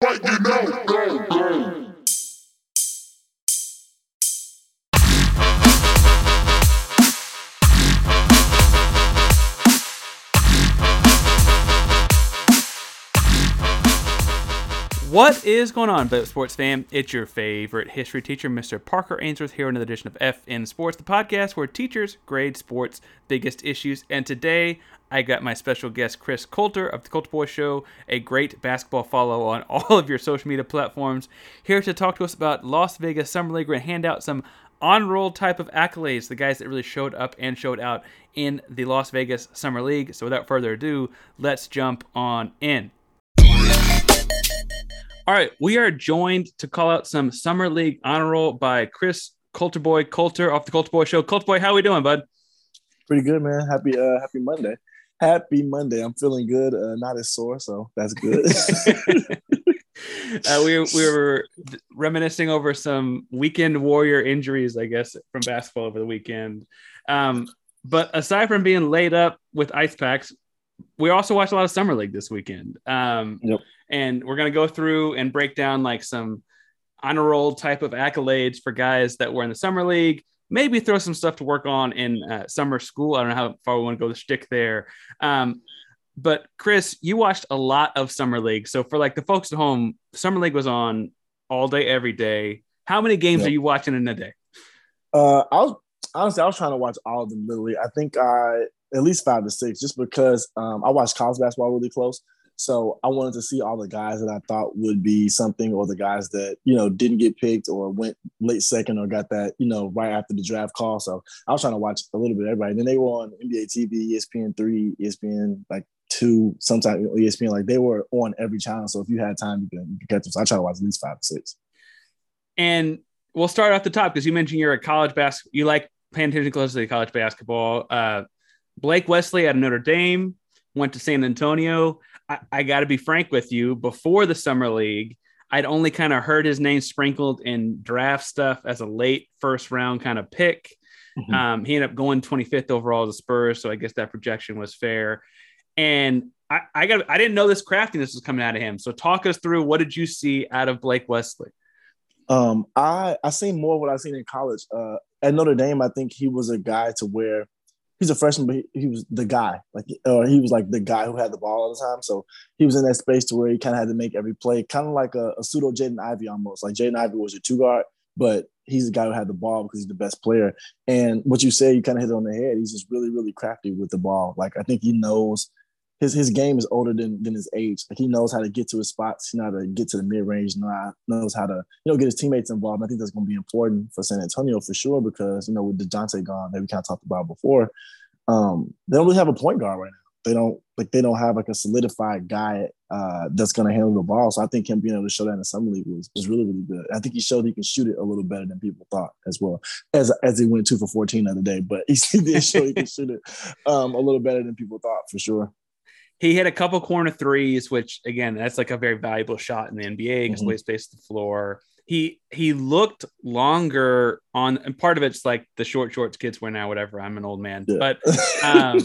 What you know, go, go. What is going on, sports fam? It's your favorite history teacher, Mr. Parker Ainsworth, here another edition of FN Sports, the podcast where teachers grade sports' biggest issues. And today, I got my special guest, Chris Coulter of the Coulter Boy Show, a great basketball follow on all of your social media platforms, here to talk to us about Las Vegas Summer League. We're going to hand out some on roll type of accolades, the guys that really showed up and showed out in the Las Vegas Summer League. So without further ado, let's jump on in. All right, we are joined to call out some summer league honor roll by Chris Coulterboy Coulter off the Coulter Boy Show. Coulterboy, how are we doing, bud? Pretty good, man. Happy uh happy Monday. Happy Monday. I'm feeling good. Uh, not as sore, so that's good. uh, we we were reminiscing over some weekend warrior injuries, I guess, from basketball over the weekend. Um, but aside from being laid up with ice packs, we also watched a lot of summer league this weekend. Um, Yep. and we're gonna go through and break down like some honor roll type of accolades for guys that were in the summer league. Maybe throw some stuff to work on in uh, summer school. I don't know how far we want to go the stick there. Um, but Chris, you watched a lot of summer league. So for like the folks at home, summer league was on all day, every day. How many games Yep. are you watching in a day? Uh, I was honestly I was trying to watch all of them literally. I think I at least five to six, just because um, I watched college basketball really close. So I wanted to see all the guys that I thought would be something, or the guys that you know didn't get picked or went late second or got that you know right after the draft call. So I was trying to watch a little bit of everybody. And Then they were on NBA TV, ESPN three, ESPN like two, sometimes ESPN like they were on every channel. So if you had time, you could, catch them. So I try to watch at least five to six. And we'll start off the top because you mentioned you're a college basketball. You like paying attention closely to college basketball. Uh, Blake Wesley at Notre Dame went to San Antonio. I, I got to be frank with you. Before the summer league, I'd only kind of heard his name sprinkled in draft stuff as a late first round kind of pick. Mhm. Um, he ended up going 25th overall to Spurs, so I guess that projection was fair. And I, I got I didn't know this craftiness was coming out of him. So talk us through what did you see out of Blake Wesley? Um, I I seen more of what I seen in college. Uh, at Notre Dame, I think he was a guy to where he's a freshman, but he, he was the guy, like, or he was like the guy who had the ball all the time. So he was in that space to where he kind of had to make every play, kind of like a, a pseudo Jaden Ivey almost. Like Jaden Ivey was your two guard, but he's the guy who had the ball because he's the best player. And what you say, you kind of hit it on the head. He's just really, really crafty with the ball. Like I think he knows his his game is older than than his age. Like he knows how to get to his spots. He knows how to get to the mid range. Know knows how to you know get his teammates involved. And I think that's going to be important for San Antonio for sure because you know with Dejounte gone, that we kind of talked about before, um, they don't really have a point guard right now. They don't like they don't have like a solidified guy uh, that's going to handle the ball. So I think him being able to show that in the summer league was, was really really good. I think he showed he can shoot it a little better than people thought as well as as he went two for fourteen the other day. But he did show he can shoot it um, a little better than people thought for sure. He hit a couple corner threes, which again, that's like a very valuable shot in the NBA because mm-hmm. way space the floor. He he looked longer on, and part of it's like the short shorts kids wear now. Whatever, I'm an old man, yeah. but um,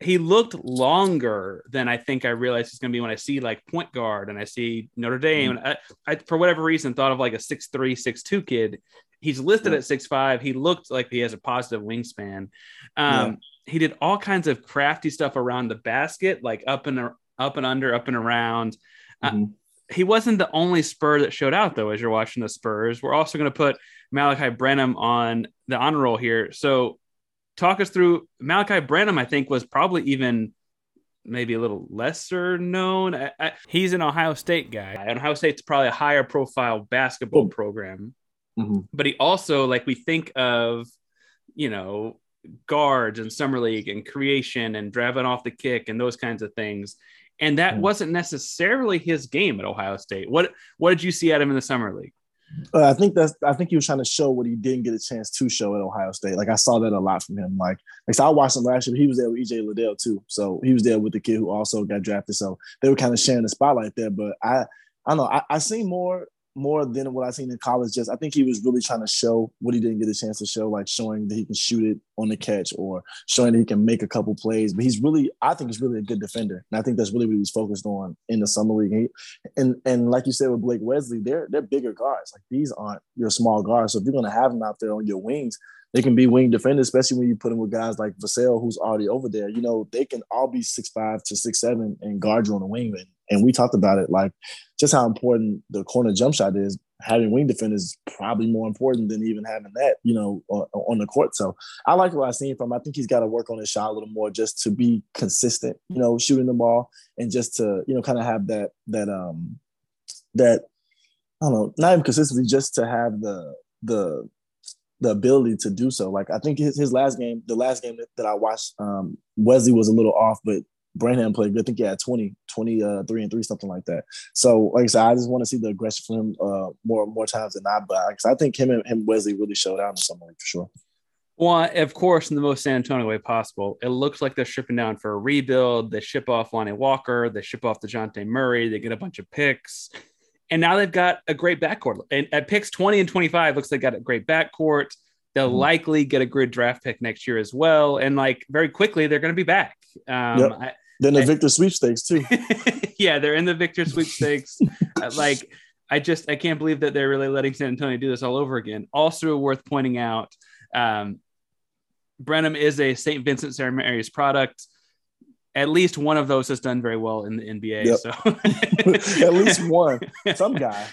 he looked longer than I think I realized he's going to be when I see like point guard and I see Notre Dame. Mm-hmm. I, I, for whatever reason, thought of like a six three, six two kid. He's listed yeah. at six five. He looked like he has a positive wingspan. Um, yeah he did all kinds of crafty stuff around the basket, like up and up and under, up and around. Uh, mm-hmm. Uh, he wasn't the only Spur that showed out though. As you're watching the Spurs, we're also going to put Malachi Branham on the honor roll here. So, talk us through Malachi Branham. I think was probably even maybe a little lesser known. I, I, he's an Ohio State guy. Ohio State's probably a higher profile basketball oh. program, mm-hmm. but he also like we think of, you know, guards and summer league and creation and driving off the kick and those kinds of things. And that wasn't necessarily his game at Ohio State. What what did you see at him in the summer league? Uh, I think that's. I think he was trying to show what he didn't get a chance to show at Ohio State. Like I saw that a lot from him. Like, like so I watched him last year. He was there with EJ Liddell too. So he was there with the kid who also got drafted. So they were kind of sharing the spotlight there. But I, I don't know. I, I seen more more than what I've seen in college. Just I think he was really trying to show what he didn't get a chance to show, like showing that he can shoot it on the catch or showing that he can make a couple plays. But he's really, I think, he's really a good defender, and I think that's really what he was focused on in the summer league. He, and and like you said with Blake Wesley, they're they're bigger guards. Like these aren't your small guards. So if you're to have them out there on your wings, they can be wing defenders, especially when you put them with guys like Vassell, who's already over there. You know, they can all be six five to six seven and guard you on the wing. And, and we talked about it, like just how important the corner jump shot is having wing defenders is probably more important than even having that, you know, on, the court. So I like what I've seen from. I think he's got to work on his shot a little more just to be consistent, you know, shooting the ball and just to, you know, kind of have that, that, um, that, I don't know, not even consistency, just to have the, the, the ability to do so. Like I think his, his last game, the last game that, that I watched, um, Wesley was a little off, but Branham played good. I think he had 20, 23 uh, and 3, something like that. So, like I said, I just want to see the aggression from him uh, more more times than not. But I think him and him Wesley really showed out in summer for sure. Well, of course, in the most San Antonio way possible. It looks like they're shipping down for a rebuild. They ship off Lonnie Walker. They ship off DeJounte Murray. They get a bunch of picks. And now they've got a great backcourt. And at picks 20 and 25, looks like they got a great backcourt. They'll mm-hmm. likely get a good draft pick next year as well. And like very quickly, they're going to be back. Um, yep. I, then the I, Victor sweepstakes too. yeah, they're in the Victor sweepstakes. Uh, like, I just I can't believe that they're really letting San Antonio do this all over again. Also worth pointing out, um, Branham is a St. Vincent St. Mary's product. At least one of those has done very well in the NBA. Yep. So at least one, some guy.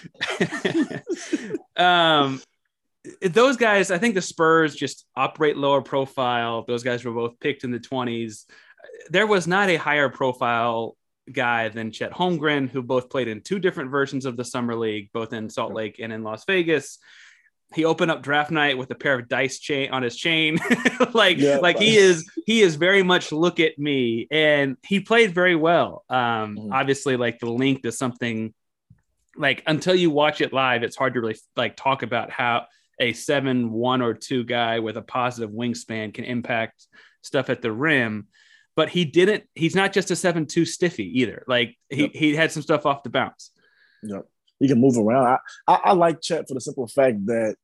um, those guys, I think the Spurs just operate lower profile. Those guys were both picked in the 20s there was not a higher profile guy than Chet Holmgren, who both played in two different versions of the Summer League, both in Salt Lake and in Las Vegas. He opened up draft night with a pair of dice chain on his chain. like, yeah, like he is, he is very much look at me. And he played very well. Um, mm-hmm. obviously, like the length is something like until you watch it live, it's hard to really like talk about how a seven, one or two guy with a positive wingspan can impact stuff at the rim but he didn't. He's not just a seven two stiffy either. Like he, yep. he had some stuff off the bounce. Yep. He can move around. I, I, I like Chet for the simple fact that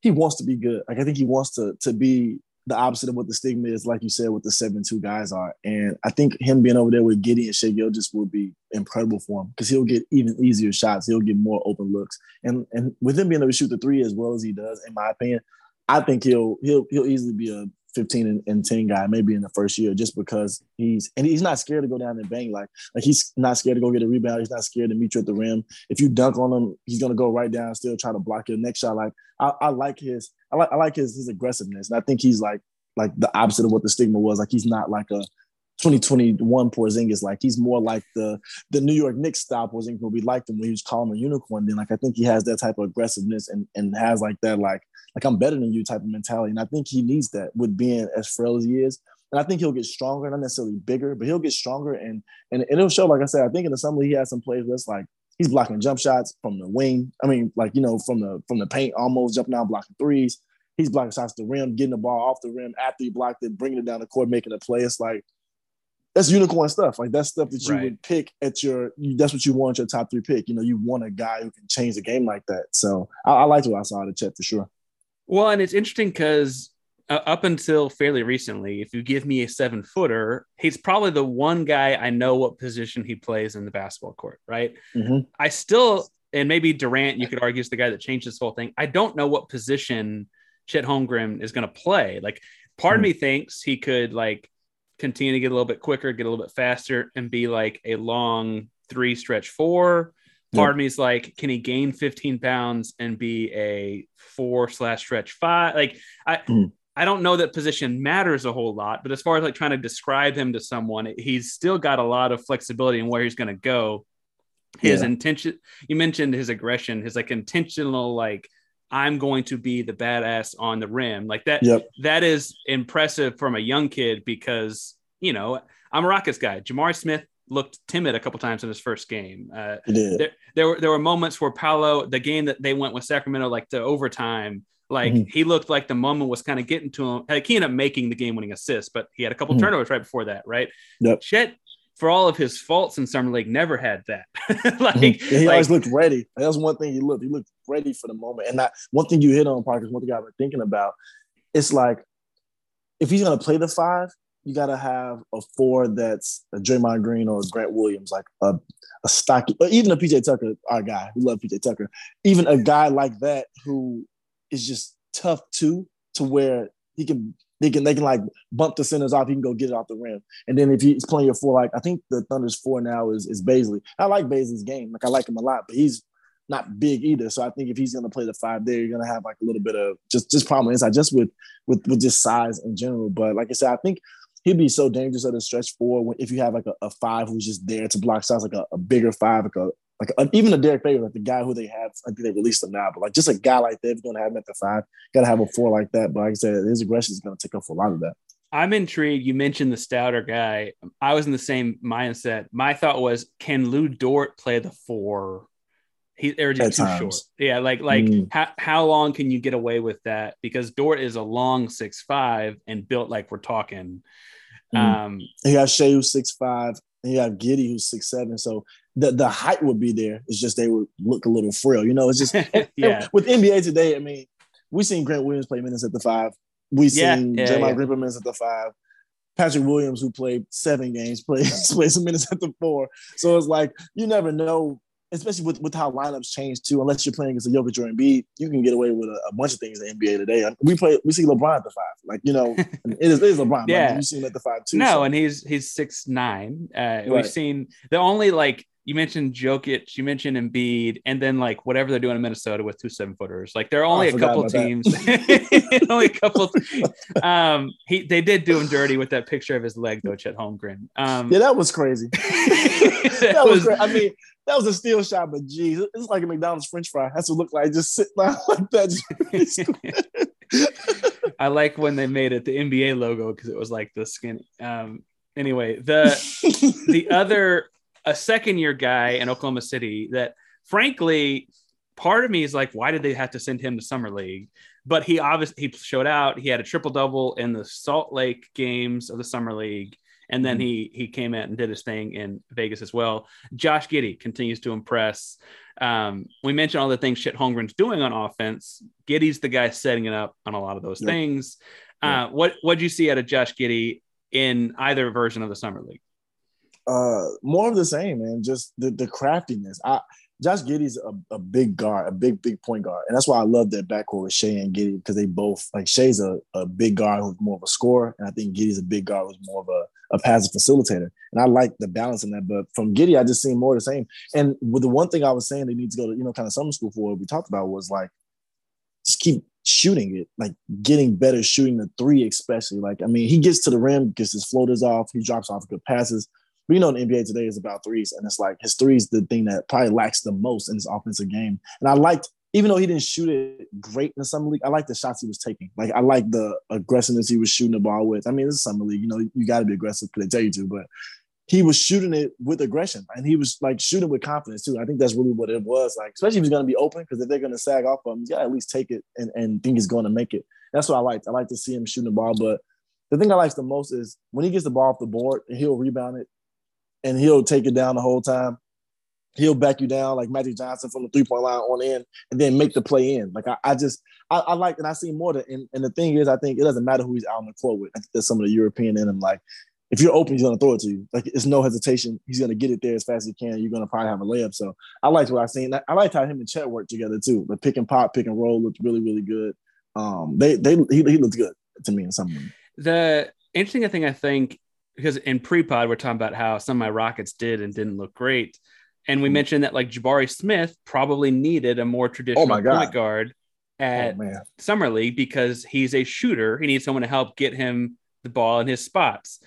he wants to be good. Like I think he wants to to be the opposite of what the stigma is, like you said, what the seven two guys are. And I think him being over there with Giddey and Shai just will be incredible for him because he'll get even easier shots. He'll get more open looks. And and with him being able to shoot the three as well as he does, in my opinion, I think he'll he'll he'll easily be a 15 and, and, 10 guy maybe in the first year just because he's and he's not scared to go down and bang. Like like he's not scared to go get a rebound. He's not scared to meet you at the rim. If you dunk on him he's gonna go right down still try to block your next shot. Like I, I like his I like I like his his aggressiveness. And I think he's like like the opposite of what the stigma was. Like he's not like a 2021 Porzingis. Like he's more like the the New York Knicks style Porzingis where we liked him when he was calling a unicorn. Then like I think he has that type of aggressiveness and and has like that like like I'm better than you type of mentality. And I think he needs that with being as frail as he is. And I think he'll get stronger, not necessarily bigger, but he'll get stronger and and, and it'll show. Like I said, I think in the summer he has some plays it's like he's blocking jump shots from the wing. I mean, like you know, from the from the paint, almost jumping out, blocking threes. He's blocking shots to the rim, getting the ball off the rim after he blocked it, bringing it down the court, making a play. It's like that's unicorn stuff. Like that's stuff that you Right. would pick at your. That's what you want your top three pick. You know, you want a guy who can change the game like that. So I, I liked what I saw out of Chet for sure. Well, and it's interesting because uh, up until fairly recently, if you give me a seven footer, he's probably the one guy I know what position he plays in the basketball court, right? Mhm. I still, and maybe Durant, you could argue is the guy that changed this whole thing. I don't know what position Chet Holmgren is going to play. Like, part of Mhm. me thinks he could like continue to get a little bit quicker, get a little bit faster, and be like a long three stretch four. Part Yep. of me is like, can he gain 15 pounds and be a four slash stretch five? Like, I Mhm. I don't know that position matters a whole lot, but as far as like trying to describe him to someone, he's still got a lot of flexibility in where he's going to go. His Yeah. intention, you mentioned his aggression, his like intentional, like, I'm going to be the badass on the rim. Like that, Yep. that is impressive from a young kid because, you know, I'm a Rockets guy. Jamar Smith looked timid a couple times in his first game. Uh, He there, there were there were moments where Paolo, the game that they went with Sacramento, like to overtime, like Mhm. he looked like the moment was kind of getting to him. Like he ended up making the game winning assist, but he had a couple Mhm. turnovers right before that, right? Yep. Chet, for all of his faults in summer league, never had that. like, Mhm. Yeah, he like- always looked ready. That was one thing he looked. He looked ready for the moment. And that one thing you hit on, Parker, is one thing I've been thinking about. It's like if he's gonna play the five, you gotta have a four that's a Draymond Green or Grant Williams, like a, a stocky, or even a PJ Tucker, our guy. We love PJ Tucker. Even a guy like that who is just tough too, to where he can they can they can like bump the centers off. He can go get it off the rim. And then if he's playing your four, like I think the Thunder's four now is is Bazley. I like Bazley's game. Like I like him a lot, but he's not big either. So I think if he's gonna play the five there, you're gonna have like a little bit of just just problem inside, just with with with just size in general. But like I said, I think he'd be so dangerous at a stretch four when, if you have like a, a five who's just there to block shots, like a, a bigger five, like a like a, even a Derrick Favors, like the guy who they have. I think they released him now, but like just a guy like that, if you're gonna have him at the five, gotta have a four like that. But like I said, his aggression is gonna take up for a lot of that. I'm intrigued. You mentioned the stouter guy. I was in the same mindset. My thought was, can Lou Dort play the four? He just too times. short. Yeah, like like Mm. how how long can you get away with that? Because Dort is a long six five and built like we're talking. Mhm. Um, And you have Shai who's six five, and you have Giddey who's six seven. So the the height would be there. It's just they would look a little frail. You know, it's just Yeah. with NBA today. I mean, we seen Grant Williams play minutes at the five. We Yeah, seen yeah, Draymond yeah. Green play minutes at the five. Patrick Williams, who played seven games, played played some minutes at the four. So it's like you never know, especially with, with how lineups change too. Unless you're playing against a Jokic or Embiid, you can get away with a, a bunch of things in the NBA today. We play, we see LeBron at the five. Like you know, it is, it is LeBron. Yeah. you see him at the five too. no, so- and he's he's six nine. Uh, We've seen the only like you mentioned Jokic, you mentioned Embiid, and then like whatever they're doing in Minnesota with two seven footers. Like there are Oh, only a couple teams, only a couple. Um, he they did do him dirty with that picture of his leg though, Chet Holmgren. Um, yeah, that was crazy. that that was, was- I mean, that was a steal shot, but geez, it's like a McDonald's French fry. That's what it looked like. Just sit down like that. I like when they made it the NBA logo because it was like the skin. Um, anyway, the the other a second year guy in Oklahoma City that frankly part of me is like why did they have to send him to summer league? But he obviously he showed out. He had a triple double in the Salt Lake games of the summer league. And then he he came out and did his thing in Vegas as well. Josh Giddey continues to impress. Um, we mentioned all the things Chet Holmgren's doing on offense. Giddey's the guy setting it up on a lot of those Yep. things. Uh, what what do you see out of Josh Giddey in either version of the summer league uh, more of the same, man. Just the, the craftiness. I Josh Giddey's a, a big guard, a big, big point guard. And that's why I love that backcourt with Shai and Giddey, because they both like Shai's a, a big guard who's more of a scorer, and I think Giddey's a big guard who's more of a, a passive facilitator. And I like the balance in that. But from Giddey, I just seen more of the same. And with the one thing I was saying they need to go to, you know, kind of summer school for, what we talked about was like just keep shooting it, like getting better shooting the three, especially. Like, I mean, he gets to the rim, gets his floaters off, he drops off good passes. But you know, the NBA today is about threes, and it's like his threes the thing that probably lacks the most in his offensive game. And I liked, even though he didn't shoot it great in the summer league, I like the shots he was taking. Like I like the aggressiveness he was shooting the ball with. I mean, this is summer league, you know, you got to be aggressive because they tell you to, but he was shooting it with aggression, and he was like shooting with confidence too. I think that's really what it was like, especially if he's going to be open because if they're going to sag off of him, you got to at least take it and, and think he's going to make it. That's what I liked. I like to see him shooting the ball, but the thing I like the most is when he gets the ball off the board, he'll rebound it and he'll take it down the whole time. He'll back you down like Magic Johnson from the three point line on in, and then make the play in. Like I, I just I, I, like and I see more than and, and the thing is I think it doesn't matter who he's out on the court with. I think there's some of the European in him. Like if you're open, he's gonna throw it to you. Like it's no hesitation. He's gonna get it there as fast as he can. You're gonna probably have a layup. So I liked what I seen. I, I liked how him and Chet worked together too. The pick and pop, pick and roll looked really really good. Um, they they he, he looked good to me in some way. The interesting thing I think because in pre-pod we're talking about how some of my Rockets did and didn't look great, and we mm-hmm. mentioned that like Jabari Smith probably needed a more traditional oh point guard at oh, summer league because he's a shooter. He needs someone to help get him the ball in his spots.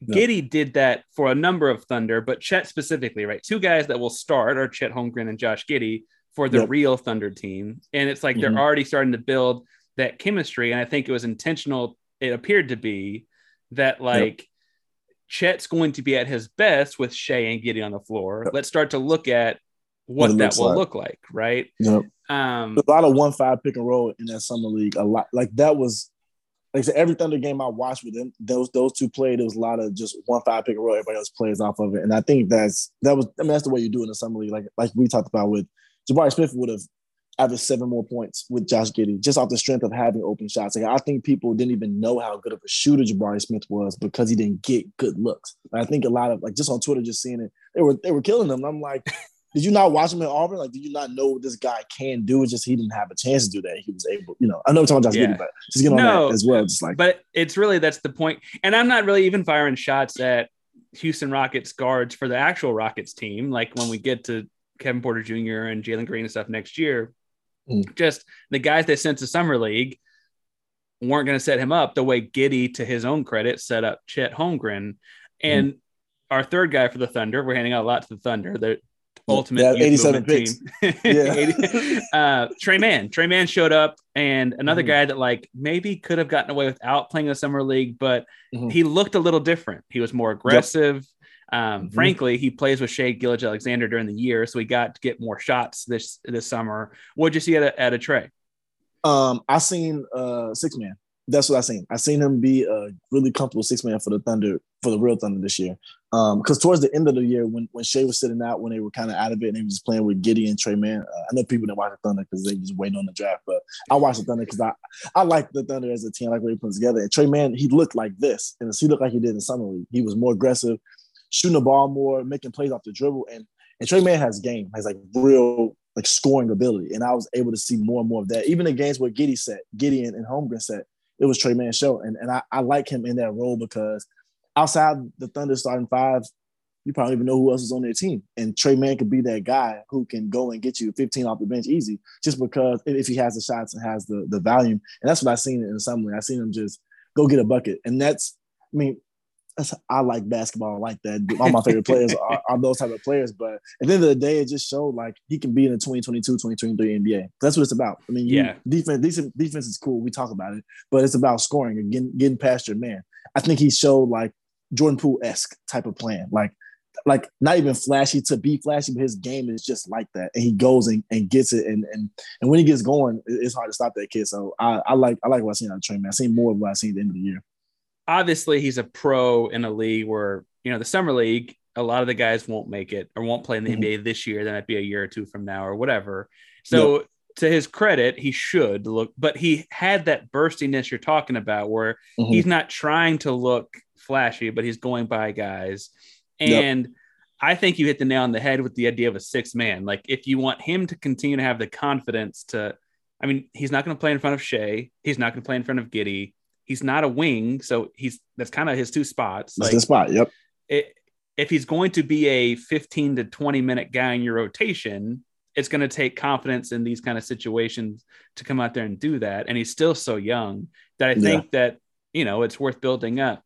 No. Giddey did that for a number of Thunder, but Chet specifically, right? Two guys that will start are Chet Holmgren and Josh Giddey for the yep. real Thunder team. And it's like mm-hmm. they're already starting to build that chemistry. And I think it was intentional, it appeared to be that like yep. Chet's going to be at his best with Shai and Giddey on the floor. Yep. Let's start to look at what, what that will like. look like, right? Yep. Um, a lot of one five pick and roll in that summer league. A lot like that was like I said, every Thunder game I watched with them, those those two played. There was a lot of just one five pick and roll. Everybody else plays off of it, and I think that's that was. I mean, that's the way you do it in the summer league. Like like we talked about with Jabari Smith would have averaged seven more points with Josh Giddey just off the strength of having open shots. Like I think people didn't even know how good of a shooter Jabari Smith was because he didn't get good looks. I think a lot of like just on Twitter, just seeing it, they were they were killing him. I'm like, did you not watch him in Auburn? Like, did you not know what this guy can do? It's just he didn't have a chance to do that. He was able, you know. I know we're talking about Josh yeah. Giddey, but just get on no, that as well. Just like, but it's really that's the point. And I'm not really even firing shots at Houston Rockets guards for the actual Rockets team. Like when we get to Kevin Porter Jr. and Jalen Green and stuff next year, mm. just the guys they sent to summer league weren't going to set him up the way Giddey, to his own credit, set up Chet Holmgren. And mm. our third guy for the Thunder, we're handing out a lot to the Thunder. The ultimate yeah, 87 picks. team. yeah. 80, uh, Tre Mann. Tre Mann showed up, and another mm-hmm. guy that like maybe could have gotten away without playing the summer league, but mm-hmm. he looked a little different. He was more aggressive. Yep. Um, mm-hmm. Frankly, he plays with Shai Gilgeous-Alexander during the year, so he got to get more shots this this summer. What'd you see at a, at a Tre? Um, I seen uh six man that's what I seen. I seen him be a really comfortable six man for the Thunder, for the real Thunder this year. Because um, towards the end of the year, when when Shai was sitting out, when they were kind of out of it, and he was just playing with Giddey and Tre Mann. Uh, I know people didn't watch the Thunder because they was waiting on the draft, but I watched the Thunder because I I like the Thunder as a team, I like what he put together. And Tre Mann, he looked like this, and he looked like he did in summer league. He was more aggressive, shooting the ball more, making plays off the dribble, and and Tre Mann has game, has like real like scoring ability, and I was able to see more and more of that. Even in games where Giddey set, Giddey and, Holmgren set it was Tre Mann show. And, and I, I like him in that role because outside the Thunder starting five, you probably even know who else is on their team. And Tre Mann could be that guy who can go and get you 15 off the bench easy, just because if he has the shots and has the the volume. And that's what I've seen in some way. I've seen him just go get a bucket. And that's, I mean, I like basketball I like that. All my favorite players are, are, those type of players. But at the end of the day, it just showed like he can be in the 2022, 2023 NBA. That's what it's about. I mean, you, yeah, defense, defense, defense is cool. We talk about it, but it's about scoring and getting, getting past your man. I think he showed like Jordan Poole esque type of plan. Like, like not even flashy to be flashy, but his game is just like that. And he goes and, and gets it. And and and when he gets going, it's hard to stop that kid. So I, I like I like what I seen on Tre Mann. I seen more of what I seen at the end of the year obviously he's a pro in a league where you know the summer league a lot of the guys won't make it or won't play in the mm-hmm. NBA this year. That might be a year or two from now or whatever. So yep. to his credit, he should look, but he had that burstiness you're talking about where mm-hmm. he's not trying to look flashy, but he's going by guys. And yep. I think you hit the nail on the head with the idea of a six man. Like if you want him to continue to have the confidence to, I mean, he's not going to play in front of Shai. He's not going to play in front of Giddey he's not a wing, so he's that's kind of his two spots. That's like, the spot. Yep. It, if he's going to be a 15 to 20 minute guy in your rotation, it's going to take confidence in these kind of situations to come out there and do that. And he's still so young that I think yeah. that you know it's worth building up.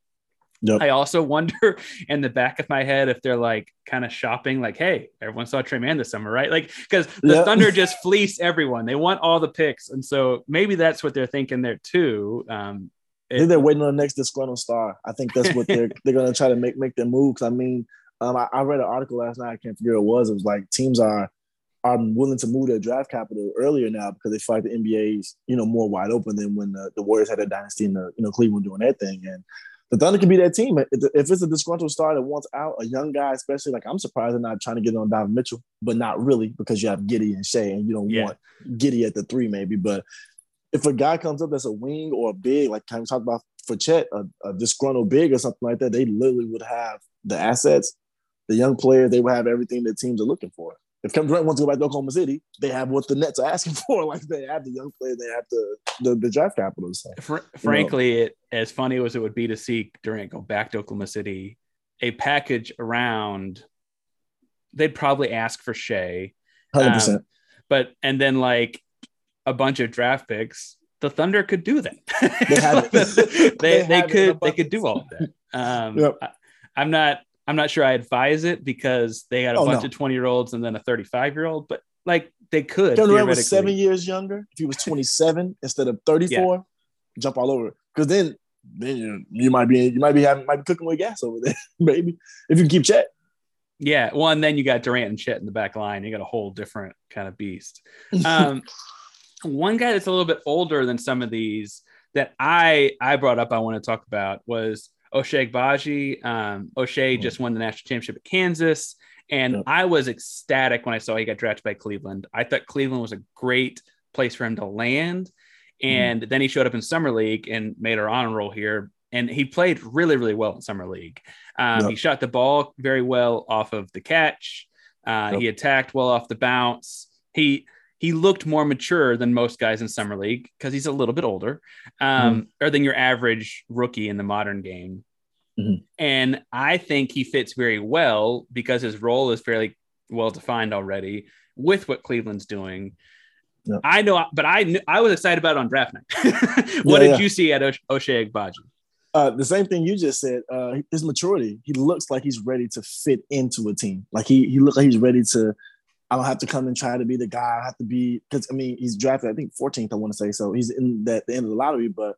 Yep. I also wonder in the back of my head if they're like kind of shopping, like, hey, everyone saw Tre Mann this summer, right? Like, because the yep. Thunder just fleece everyone. They want all the picks. And so maybe that's what they're thinking there too. Um, I think they're waiting on the next disgruntled star. I think that's what they're they're gonna try to make make their move. Cause I mean, um, I, I, read an article last night. I can't figure it was. It was like teams are are willing to move their draft capital earlier now because they feel like the NBA's you know more wide open than when the, the Warriors had a dynasty and the you know Cleveland doing their thing. And the Thunder can be that team. If it's a disgruntled star that wants out, a young guy, especially like I'm surprised they're not trying to get on Donovan Mitchell, but not really because you have Giddey and Shai, and you don't yeah. want Giddey at the three maybe. But if a guy comes up that's a wing or a big, like kind of talk about for Chet, a, a disgruntled big or something like that, they literally would have the assets, the young players, they would have everything that teams are looking for. If Kevin Durant wants to go back to Oklahoma City, they have what the Nets are asking for. Like they have the young players, they have the the, the draft capital. So, Fr- frankly, it, as funny as it would be to see Durant go back to Oklahoma City, a package around, they'd probably ask for Shai, hundred um, percent. But and then like a bunch of draft picks, the Thunder could do that. They had they, they, they could they could do all of that. Um, yep. I, I'm not I'm not sure I advise it because they had a oh, bunch no. of 20 year olds and then a 35 year old, but like they could. Kevin Durant was seven years younger. If he was 27 instead of 34, yeah. jump all over. Because then, then you, you might be you might be having might be cooking with gas over there, maybe if you keep Chet. Yeah, well, and then you got Durant and Chet in the back line. You got a whole different kind of beast. Um, one guy that's a little bit older than some of these that I I brought up I want to talk about was Ochai Agbaji. Um, Ochai just won the national championship at Kansas. And yep. I was ecstatic when I saw he got drafted by Cleveland. I thought Cleveland was a great place for him to land. And mm. then he showed up in Summer League and made our honor roll here. And he played really, really well in Summer League. Um, yep. He shot the ball very well off of the catch. Uh, yep. He attacked well off the bounce. He he looked more mature than most guys in summer league because he's a little bit older, um, mm-hmm. or than your average rookie in the modern game. Mm-hmm. And I think he fits very well because his role is fairly well defined already with what Cleveland's doing. Yep. I know, but I knew, I was excited about it on draft night. what yeah, did yeah. you see at Ochai Agbaji? Uh, the same thing you just said. Uh, his maturity. He looks like he's ready to fit into a team. Like he he looks like he's ready to I don't have to come and try to be the guy. I have to be because I mean he's drafted I think 14th I want to say so he's in that the end of the lottery, but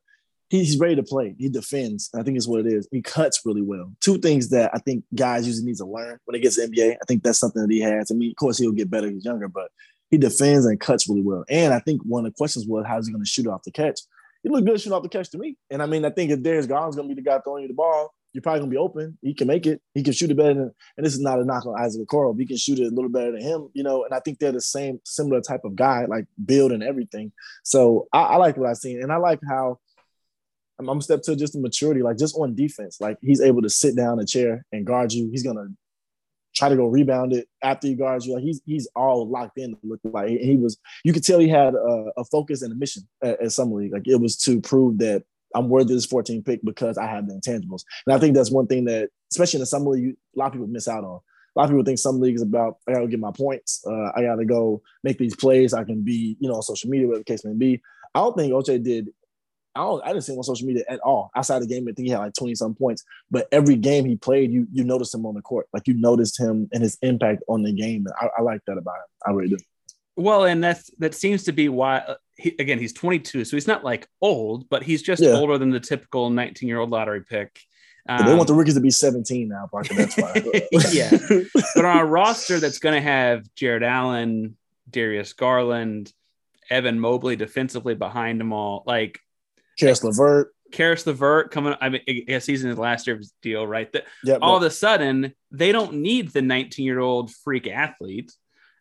he's ready to play. He defends. I think is what it is. He cuts really well. Two things that I think guys usually need to learn when they gets NBA. I think that's something that he has. I mean, of course he'll get better. He's younger, but he defends and cuts really well. And I think one of the questions was how's he going to shoot off the catch? He looked good shooting off the catch to me. And I mean, I think if Darius Garland's going to be the guy throwing you the ball, you're probably gonna be open. He can make it. He can shoot it better than. And this is not a knock on Isaac Okoro. He can shoot it a little better than him, you know. And I think they're the same, similar type of guy, like build and everything. So I, I like what I've seen, and I like how I'm, I'm step to just the maturity, like just on defense. Like he's able to sit down a chair and guard you. He's gonna try to go rebound it after he guards you. Like he's he's all locked in. Look like he was. You could tell he had a, a focus and a mission at, at some league. Like it was to prove that I'm worthy of this 14 pick because I have the intangibles. And I think that's one thing that, especially in the summer league, a lot of people miss out on. A lot of people think some leagues about I gotta get my points. Uh, I gotta go make these plays. I can be, you know, on social media, whatever the case may be. I don't think Ochai did. I don't. I didn't see him on social media at all. Outside the game, I think he had like 20 some points. But every game he played, you you noticed him on the court. Like you noticed him and his impact on the game. I, I like that about him. I really do. Well, and that's that seems to be why. He, again, he's 22, so he's not like old, but he's just yeah. older than the typical 19 year old lottery pick. Um, they want the rookies to be 17 now, Parker. That's why. yeah, but on a roster that's going to have Jarrett Allen, Darius Garland, Evan Mobley defensively behind them all, like Caris LeVert. Caris LeVert coming. I mean, I guess he's in his last year of his deal, right? That yep, all yep. of a sudden they don't need the 19 year old freak athlete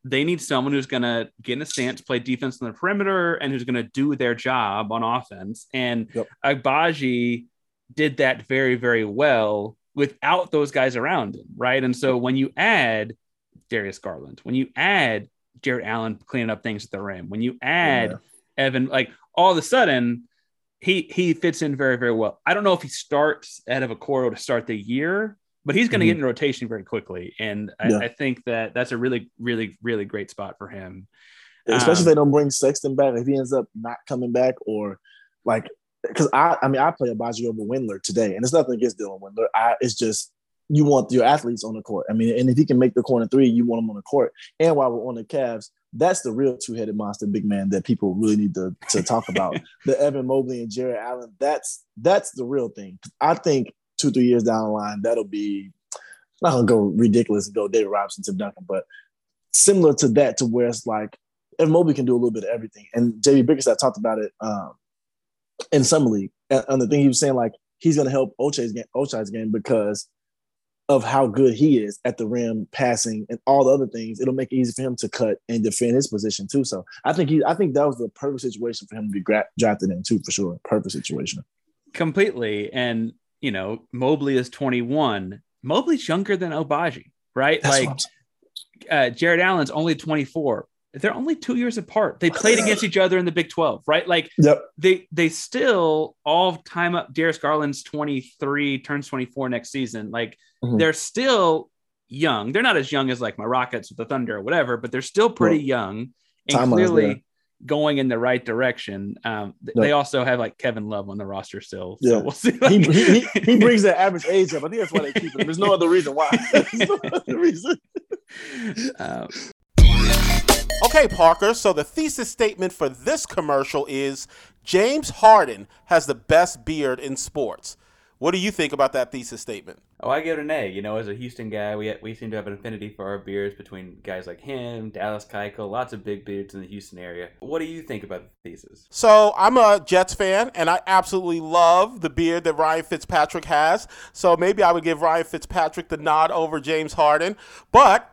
they need someone who's going to get in a stance, play defense on the perimeter, and who's going to do their job on offense. And yep. Agbaji did that very, very well without those guys around him, right? And so when you add Darius Garland, when you add Jarrett Allen cleaning up things at the rim, when you add yeah. Evan, like all of a sudden he he fits in very, very well. I don't know if he starts out of Okoro to start the year, but he's going to mm-hmm. get in rotation very quickly. And I, yeah. I, think that that's a really, really, really great spot for him. Especially um, if they um, don't bring Sexton back, if he ends up not coming back or like, because I, I mean, I play Agbaji over Windler today, and it's nothing against Dylan Windler. I, it's just you want your athletes on the court. I mean, and if he can make the corner three, you want him on the court. And while we're on the Cavs, that's the real two-headed monster, big man, that people really need to, to talk about. the Evan Mobley and Jarrett Allen. That's that's the real thing. I think two, three years down the line, that'll be not gonna go ridiculous and go David Robinson to Duncan, but similar to that, to where it's like Evan Mobley can do a little bit of everything. And JB Bickerstaff talked about it um, in summer league, and, and the thing he was saying like he's to help Ochai's game, Ochai's game because of how good he is at the rim, passing, and all the other things, it'll make it easy for him to cut and defend his position too. So I think he, I think that was the perfect situation for him to be gra- drafted in too, for sure. Perfect situation. Completely, and you know, Mobley is 21. Mobley's younger than Agbaji, right? That's like uh, Jarrett Allen's only 24. They're only two years apart. They played against each other in the Big 12, right? Like Yep. they they still all time up. Darius Garland's 23, turns 24 next season. Like Mhm. they're still young. They're not as young as like my Rockets with the Thunder or whatever, but they're still pretty young and clearly. Going in the right direction. Um, th- Yep. They also have like Kevin Love on the roster still. Yeah. We'll see. he, he, he, he brings that average age up. I think that's why they keep him. There's no other reason why. There's no other reason. Um, Okay, Parker, so the thesis statement for this commercial is James Harden has the best beard in sports. What do you think about that thesis statement? Oh, I give it an A. You know, as a Houston guy, we we seem to have an affinity for our beards between guys like him, Dallas Keuchel, lots of big beards in the Houston area. What do you think about the thesis? So I'm a Jets fan, and I absolutely love the beard that Ryan Fitzpatrick has. So maybe I would give Ryan Fitzpatrick the nod over James Harden. But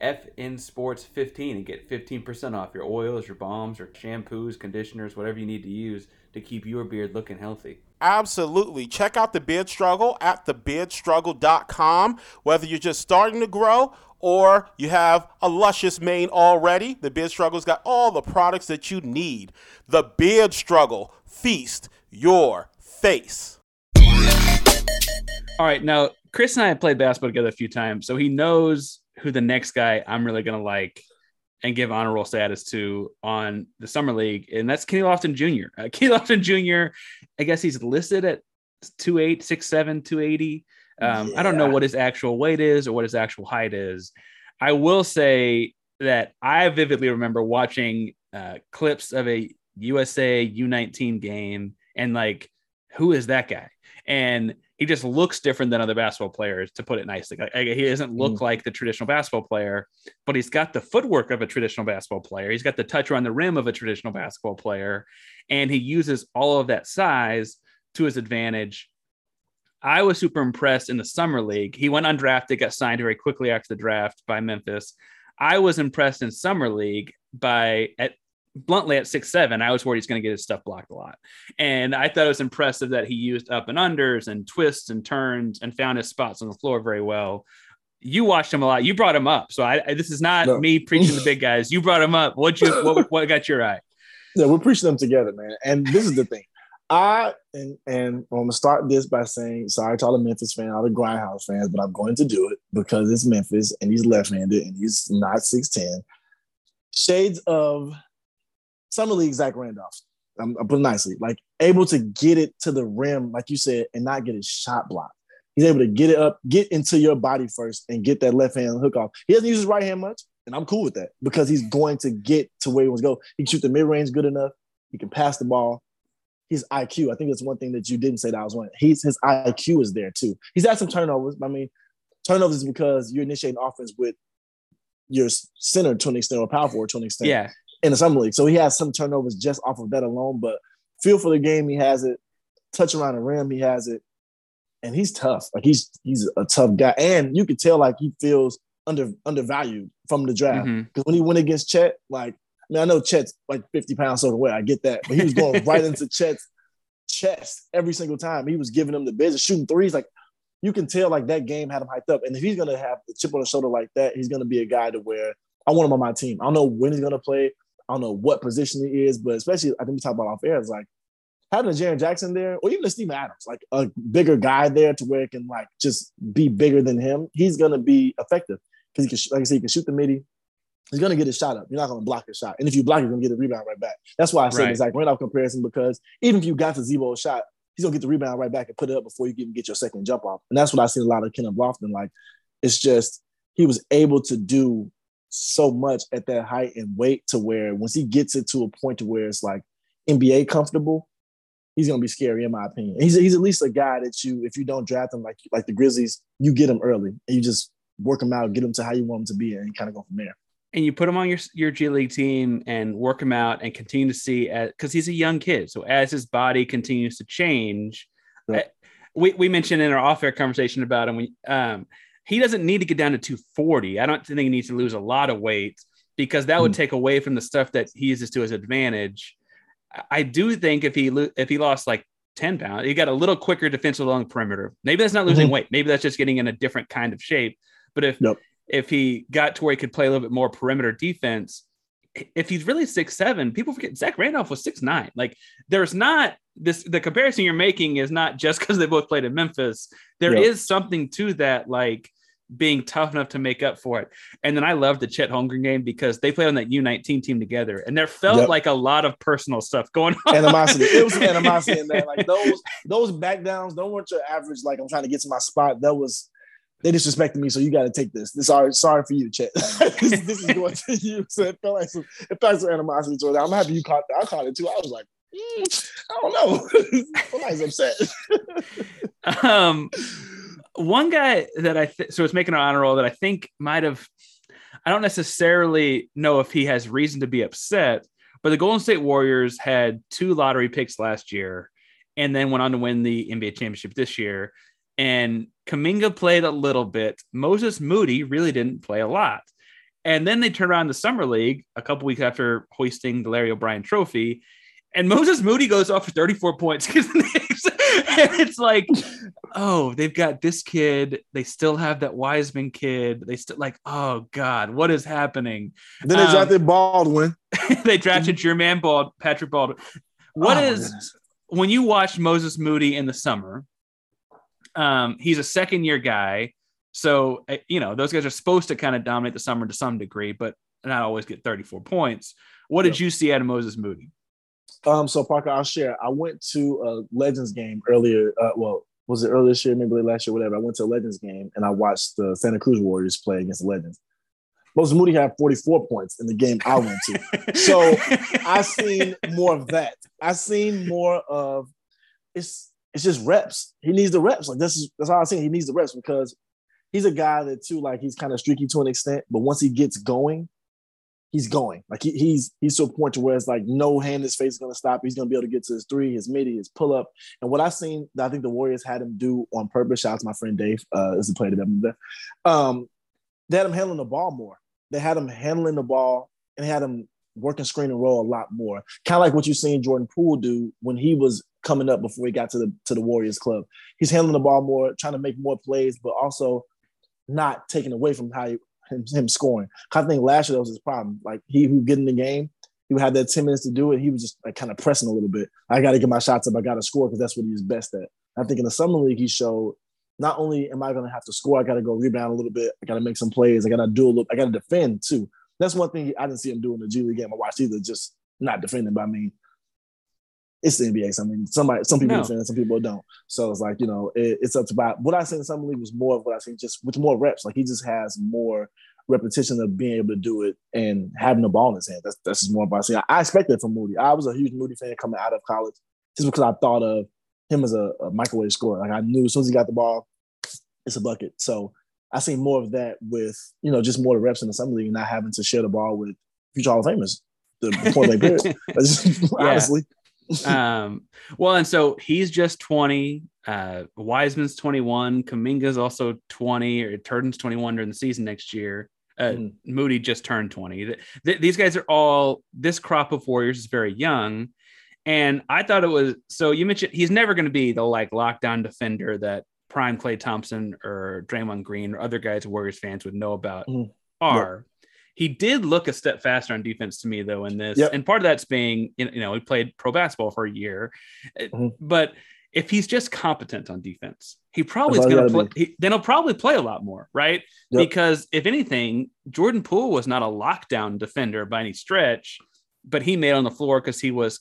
FN Sports 15 and get 15% off your oils, your balms, your shampoos, conditioners, whatever you need to use to keep your beard looking healthy. Absolutely. Check out the Beard Struggle at thebeardstruggle.com. Whether you're just starting to grow or you have a luscious mane already, the Beard Struggle's got all the products that you need. The Beard Struggle. Feast your face. All right, now Chris and I have played basketball together a few times, so he knows who the next guy I'm really gonna like and give honor roll status to on the summer league, and that's Kenny Lofton Jr. Uh, Kenny Lofton Jr. I guess he's listed at 2'8", 6'7", 280. Um, I don't know what his actual weight is or what his actual height is. I will say that I vividly remember watching uh, clips of a USA U19 game and like, who is that guy? And he just looks different than other basketball players, to put it nicely. Like, he doesn't look mm. like the traditional basketball player, but he's got the footwork of a traditional basketball player. He's got the touch around the rim of a traditional basketball player, and he uses all of that size to his advantage. I was super impressed in the summer league. He went undrafted, got signed very quickly after the draft by Memphis. I was impressed in summer league by at bluntly at six seven. I was worried he's going to get his stuff blocked a lot, and I thought it was impressive that he used up and unders and twists and turns and found his spots on the floor very well. You watched him a lot. You brought him up, so I, I- this is not No. me preaching the big guys. You brought him up. What you what, what got your eye? Yeah, we're preaching them together, man. And this is the thing. I and and I'm gonna start this by saying sorry to all the Memphis fans, all the Grindhouse fans, but I'm going to do it because it's Memphis and he's left-handed and he's not 6'10. Shades of summer league Zach Randolph. I'm, I'm putting nicely, like able to get it to the rim, like you said, and not get his shot blocked. He's able to get it up, get into your body first, and get that left hand hook off. He doesn't use his right hand much, and I'm cool with that because he's going to get to where he wants to go. He can shoot the mid range good enough. He can pass the ball. His IQ, I think that's one thing that you didn't say that I was one. He's his IQ is there too. He's had some turnovers. I mean, turnovers is because you're initiating offense with your center to an extent or power forward to an extent Yeah, in the summer league. So he has some turnovers just off of that alone. But feel for the game, he has it. Touch around the rim, he has it, and he's tough. Like he's he's a tough guy, and you could tell like he feels under undervalued from the draft mm-hmm. because when he went against Chet, like I mean, I know Chet's like 50 pounds overweight. I get that, but he was going right into Chet's chest every single time. He was giving him the business, shooting threes. Like you can tell, like that game had him hyped up. And if he's gonna have the chip on the shoulder like that, he's gonna be a guy to where I want him on my team. I don't know when he's gonna play. I don't know what position he is, but especially I think we talk about off air. It's like having a Jaren Jackson there, or even a Steven Adams, like a bigger guy there to where it can like just be bigger than him. He's gonna be effective because he can, like I said, he can shoot the midi. he's gonna get his shot up. You're not gonna block his shot, and if you block, you're gonna get a rebound right back. That's why I said Right. the Zach Randolph comparison because even if you got the Z-Bo shot, he's gonna get the rebound right back and put it up before you even get your second jump off. And that's what I see a lot of Kenneth Lofton. Like it's just he was able to do so much at that height and weight to where once he gets it to a point to where it's like NBA comfortable, he's gonna be scary in my opinion. He's he's at least a guy that you if you don't draft him like like the Grizzlies, you get him early and you just work him out, get him to how you want him to be, and kind of go from there. and you put him on your your G League team and work him out and continue to see because he's a young kid. So as his body continues to change, uh, we we mentioned in our off air conversation about him. We um he doesn't need to get down to 240. I don't think he needs to lose a lot of weight because that would Hmm. take away from the stuff that he uses to his advantage. I- do think if he lo- if he lost like 10 pounds, he got a little quicker defensive along the perimeter. Maybe that's not losing Mhm. weight. Maybe that's just getting in a different kind of shape. But if Yep. if he got to where he could play a little bit more perimeter defense, if he's really six seven, people forget Zach Randolph was six nine. Like there's not this the comparison you're making is not just because they both played in Memphis. There is something to that, like being tough enough to make up for it. And then I love the Chet Holmgren game because they played on that U19 team together, and there felt Yep. like a lot of personal stuff going on. animosity. It was animosity in that. Like those those back downs, don't want your average. Like I'm trying to get to my spot. That was they disrespected me, so you got to take this. This sorry, sorry for you, Chet. this, this is going to you. So it felt like some, it felt like some animosity towards that. I'm happy you caught that. I caught it too. I was like, mm, I don't know. Somebody's upset. um, one guy that I th- so it's making an honor roll that I think might have. I don't necessarily know if he has reason to be upset, but the Golden State Warriors had two lottery picks last year, and then went on to win the NBA championship this year. And Kuminga played a little bit. Moses Moody really didn't play a lot. And then they turned around the summer league a couple weeks after hoisting the Larry O'Brien Trophy, and Moses Moody goes off for 34 points against the Knicks. and it's like, oh, they've got this kid. They still have that Wiseman kid. They still like, oh God, what is happening? then they Um, drafted Baldwin. they drafted Jermaine Bald, Patrick Baldwin. What Oh, is when you watch Moses Moody in the summer? Um, he's a second year guy, so uh, you know those guys are supposed to kind of dominate the summer to some degree, but not always get 34 points. What did you see out of Moses Moody? Um, so Parker, I'll share. I went to a Legends game earlier. Uh, well, was it earlier this year, maybe last year, whatever. I went to a Legends game and I watched the Santa Cruz Warriors play against the Legends. Moses Moody had 44 points in the game I went to. So I seen more of that. I seen more of it's it's just reps. He needs the reps. Like this is that's all I seen. He needs the reps because he's a guy that too, like he's kind of streaky to an extent, but once he gets going, he's going. Like he, he's he's to a point to where it's like no hand in his face is gonna stop. He's gonna be able to get to his three, his midi, his pull up. And what I've seen I think the Warriors had him do on purpose. Shout out to my friend Dave, uh, is a player that um, they had him handling the ball more. They had him handling the ball and had him working screen and roll a lot more. Kind of like what you've seen Jordan Poole do when he was coming up before he got to the to the Warriors club. He's handling the ball more, trying to make more plays, but also not taking away from how he, him, him scoring. I think last year that was his problem. Like he would get in the game, he would have that 10 minutes to do it. He was just like kind of pressing a little bit. I got to get my shots up. I got to score because that's what he's best at. I think in the summer league, he showed not only am I going to have to score, I got to go rebound a little bit. I got to make some plays. I got to do a little, I got to defend too. That's one thing I didn't see him do in the G League game I watched either, just not defending. But I mean, it's the NBA. So I mean, somebody, some people No. defend, some people don't. So it's like, you know, it, it's up to about what I seen in summer league was more of what I seen just with more reps. Like he just has more repetition of being able to do it and having the ball in his hand. That's that's just more about I, I expected from Moody. I was a huge Moody fan coming out of college just because I thought of him as a, a microwave scorer. Like I knew as soon as he got the ball, it's a bucket. So I see more of that with, you know, just more reps in the summer league and not having to share the ball with future Hall of Famers. The point blank period. Just- Honestly. Um, well, and so he's just 20. Uh, Wiseman's 21. Kuminga's also 20, or Turton's 21 during the season next year. Uh, Mhm. Moody just turned 20. Th- th- these guys are all, this crop of Warriors is very young. And I thought it was, so you mentioned he's never going to be the like lockdown defender that prime Klay Thompson or Draymond Green or other guys Warriors fans would know about Mhm. are. He did look a step faster on defense to me though in this, Yep. and part of that's being you know he played pro basketball for a year, Uh, Mhm. but if he's just competent on defense, he probably is going to play. He, then he'll probably play a lot more, right? Yep. Because if anything, Jordan Poole was not a lockdown defender by any stretch, but he made on the floor because he was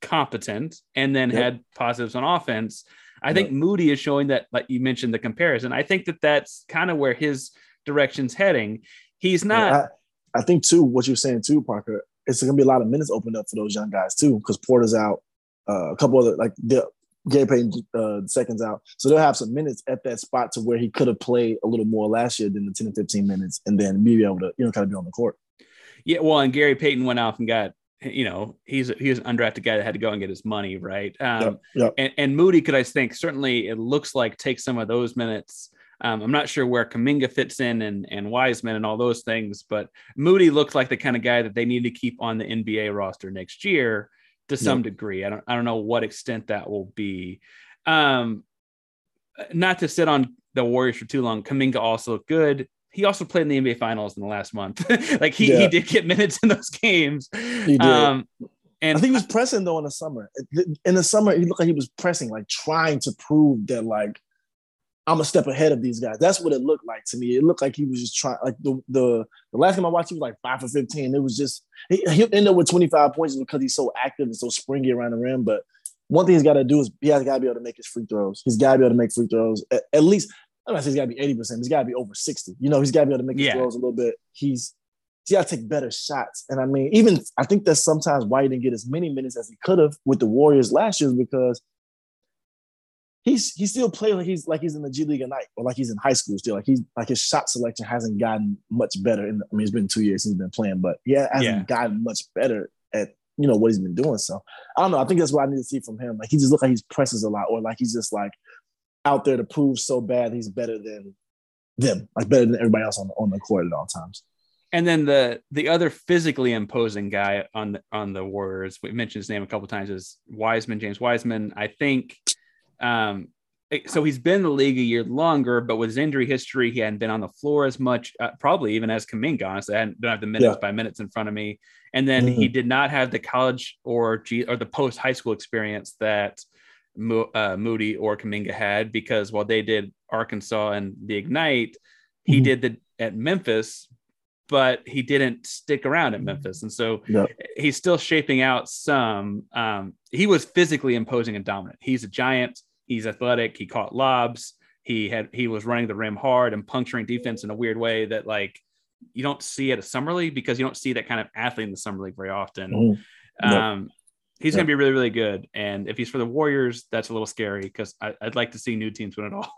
competent and then Yep. had positives on offense. I think Moody is showing that, like you mentioned, the comparison. I think that that's kind of where his direction's heading. He's not. I, I think too what you're saying too, Parker. It's gonna be a lot of minutes opened up for those young guys too, because Porter's out, uh, a couple other like the Gary Payton uh, seconds out, so they'll have some minutes at that spot to where he could have played a little more last year than the 10 and 15 minutes, and then be able to you know kind of be on the court. Yeah, well, and Gary Payton went off and got, you know, he's he was an undrafted guy that had to go and get his money, right? Um, Yep, yep. And, and Moody could, I think, certainly it looks like take some of those minutes. Um, I'm not sure where Kuminga fits in and and Wiseman and all those things, but Moody looks like the kind of guy that they need to keep on the NBA roster next year to some degree. I don't I don't know what extent that will be. Um, not to sit on the Warriors for too long. Kuminga also looked good. He also played in the NBA Finals in the last month. like he, he did get minutes in those games. He did. Um, and I think he was pressing though in the summer. In the summer, he looked like he was pressing, like trying to prove that like I'm a step ahead of these guys. That's what it looked like to me. It looked like he was just trying. Like the the, the last time I watched, he was like five for fifteen. It was just he he ended up with 25 points because he's so active and so springy around the rim. But one thing he's got to do is he has got to be able to make his free throws. He's got to be able to make free throws at, at least. I'm not saying he's got to be 80 percent. He's got to be over 60. You know, he's got to be able to make his Yeah. throws a little bit. He's he's got to take better shots. And I mean, even I think that's sometimes why he didn't get as many minutes as he could have with the Warriors last year is because he's he still plays like he's like he's in the G League at night or like he's in high school still. Like he's like his shot selection hasn't gotten much better. In I mean, it's been two years since he's been playing, but yeah, hasn't Yeah. gotten much better at you know what he's been doing. So I don't know. I think that's what I need to see from him. Like he just looks like he's presses a lot, or like he's just like out there to prove so bad he's better than them, like better than everybody else on the on the court at all times. and then the the other physically imposing guy on the on the Warriors, we mentioned his name a couple times, is Wiseman, James Wiseman. I think um so he's been in the league a year longer, but with his injury history, he hadn't been on the floor as much, uh, probably even as Kuminga. Honestly, I hadn't, don't have the minutes Yeah. by minutes in front of me. And then he Mhm. did not have the college or G or the post high school experience that Mo, uh, Moody or Kuminga had because while they did Arkansas and the Ignite, he Mhm. did the at Memphis, but he didn't stick around at Memphis, and so Yeah. he's still shaping out some. Um, he was physically imposing and dominant. He's a giant. He's athletic. He caught lobs. He had he was running the rim hard and puncturing defense in a weird way that like you don't see at a summer league because you don't see that kind of athlete in the summer league very often. Mhm. Yep. Um, he's going to be really, really good. And if he's for the Warriors, that's a little scary because I'd like to see new teams win it all.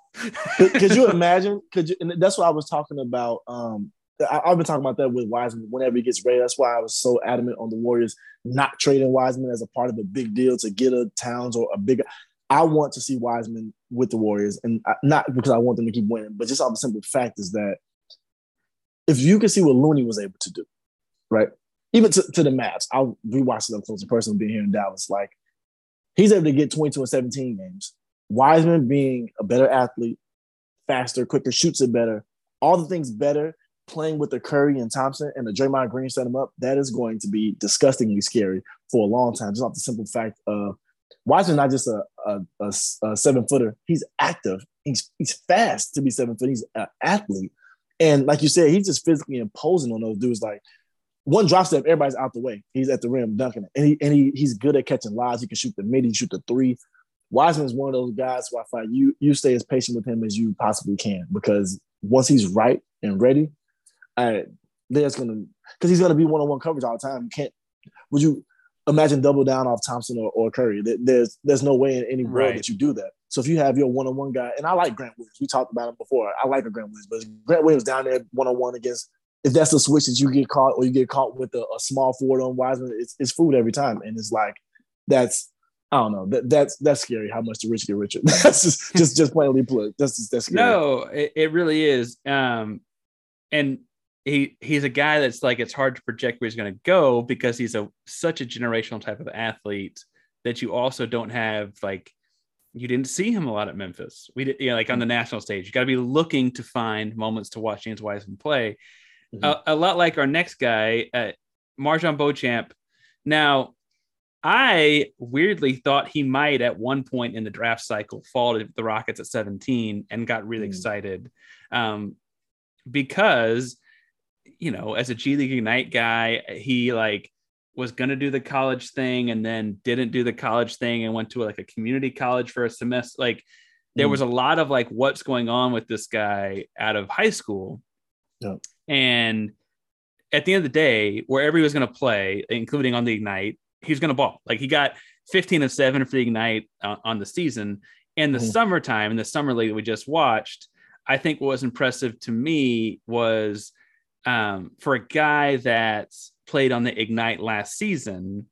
could, could you imagine? Could you? And that's what I was talking about. Um, I, I've been talking about that with Wiseman whenever he gets ready. That's why I was so adamant on the Warriors not trading Wiseman as a part of a big deal to get a Towns or a bigger. I want to see Wiseman with the Warriors, and I, not because I want them to keep winning, but just off the simple fact is that if you can see what Looney was able to do, right? Even to, to the Mavs, I'll rewatch it up close. A person being here in Dallas, like he's able to get 22 and 17 games. Wiseman being a better athlete, faster, quicker, shoots it better, all the things better, playing with the Curry and Thompson and the Draymond Green set him up, that is going to be disgustingly scary for a long time. Just off the simple fact of Wiseman not just a, a, a, a seven footer, he's active. He's he's fast to be seven foot. He's an athlete. And like you said, he's just physically imposing on those dudes. Like one drop step, everybody's out the way. He's at the rim dunking it. And he and he he's good at catching lives. He can shoot the mid, he can shoot the three. Wiseman is one of those guys who I find you you stay as patient with him as you possibly can because once he's right and ready, I there's gonna because he's gonna be one on one coverage all the time. You can't. Would you imagine double down off Thompson or, or Curry? There's there's no way in any world Right. that you do that. So if you have your one on one guy, and I like Grant Williams, we talked about him before. I like a Grant Williams, but Grant Williams down there one on one against. If that's the switch that you get caught, or you get caught with a, a small forward on Wiseman, it's, it's food every time, and it's like that's I don't know. That that's that's scary. How much the rich get richer. that's just just just plainly put. That's just, that's scary. No, it, it really is. Um, and he he's a guy that's like it's hard to project where he's going to go because he's a such a generational type of athlete that you also don't have like you didn't see him a lot at Memphis. We did, you know, like on the national stage. You got to be looking to find moments to watch James Wiseman play. Mhm. A, a lot like our next guy, uh, MarJon Beauchamp. Now, I weirdly thought he might at one point in the draft cycle fall to the Rockets at 17 and got really mm. excited um, because, you know, as a G League Ignite guy, he like was going to do the college thing and then didn't do the college thing and went to like a community college for a semester. Like there mm. was a lot of like, what's going on with this guy out of high school. Yeah. And at the end of the day, wherever he was going to play, including on the Ignite, he's going to ball. Like he got 15 and 7 for the Ignite uh, on the season. In the mm-hmm. summertime, in the summer league that we just watched, I think what was impressive to me was um, for a guy that played on the Ignite last season,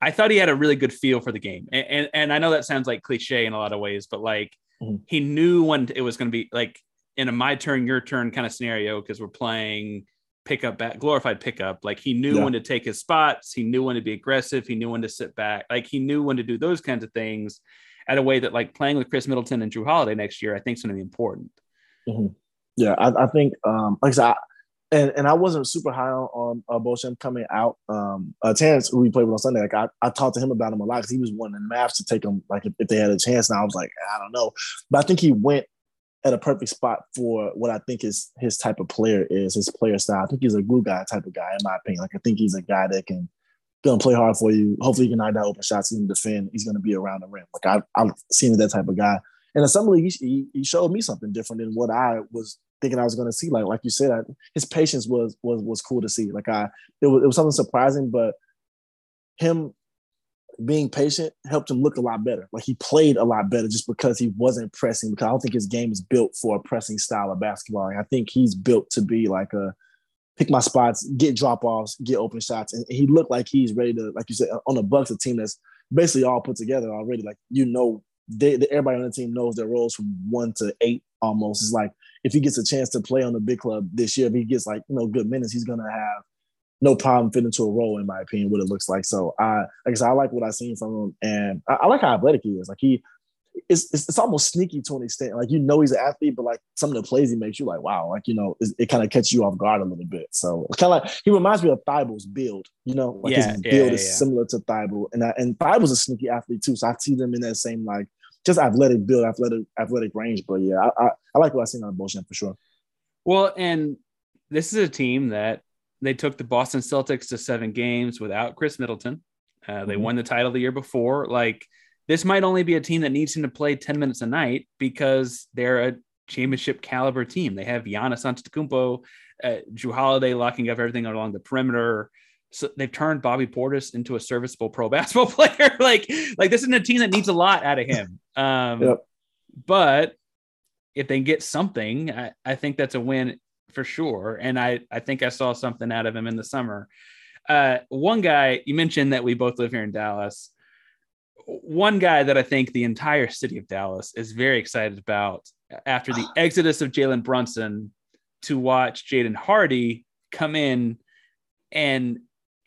I thought he had a really good feel for the game. And, and, and I know that sounds like cliche in a lot of ways, but like mm-hmm. he knew when it was going to be like in a my turn, your turn kind of scenario because we're playing – pickup back glorified pickup like he knew yeah. when to take his spots he knew when to be aggressive he knew when to sit back like he knew when to do those kinds of things at a way that like playing with Khris Middleton and Jrue Holiday next year I think is going to be important mm-hmm. Yeah I, I, think um like I said I, and, and I wasn't super high on, on uh, coming out. Um, uh, Terrence, who we played with on Sunday, like I, I talked to him about him a lot because he was wanting Mavs to take him, like if, if, they had a chance. And I was like, I don't know, but I think he went at a perfect spot for what I think is his type of player is, his player style. I think he's a glue guy type of guy, in my opinion. Like I think he's a guy that can gonna play hard for you. Hopefully he can knock down open shots, he can defend. He's gonna be around the rim. Like I, I've seen that type of guy. And in some he, he showed me something different than what I was thinking I was gonna see. Like like you said, I, his patience was was was cool to see. Like I, it was, it was something surprising, but him being patient helped him look a lot better. Like he played a lot better just because he wasn't pressing. Because I don't think his game is built for a pressing style of basketball. I think he's built to be like a pick my spots, get drop offs, get open shots, and he looked like he's ready to, like you said, on the Bucks, a team that's basically all put together already. Like you know, they, everybody on the team knows their roles from one to eight almost. It's like if he gets a chance to play on the big club this year, if he gets like you know good minutes, he's gonna have no problem fit into a role, in my opinion, what it looks like. So I, like I said, I like what I've seen from him, and I, I like how athletic he is. Like he, it's, it's, it's almost sneaky to an extent. Like you know he's an athlete, but like some of the plays he makes, you like wow, like you know it, it kind of catches you off guard a little bit. So kind of like he reminds me of Thybulle's build. You know, like yeah, his build yeah, is similar to Thybulle, and I, and Thybulle's a sneaky athlete too. So I see them in that same like just athletic build, athletic athletic range. But yeah, I I, I like what I've seen on Beauchamp for sure. Well, and this is a team that they took the Boston Celtics to seven games without Khris Middleton. Uh, they mm-hmm. won the title the year before. Like this might only be a team that needs him to play 10 minutes a night because they're a championship caliber team. They have Giannis Antetokounmpo, uh, Jrue Holiday locking up everything along the perimeter. So they've turned Bobby Portis into a serviceable pro basketball player. like, like this isn't a team that needs a lot out of him. Um, yep. But if they get something, I, I think that's a win for sure. And I, I think I saw something out of him in the summer. Uh, one guy, you mentioned that we both live here in Dallas. One guy that I think the entire city of Dallas is very excited about after the exodus of Jalen Brunson to watch Jaden Hardy come in and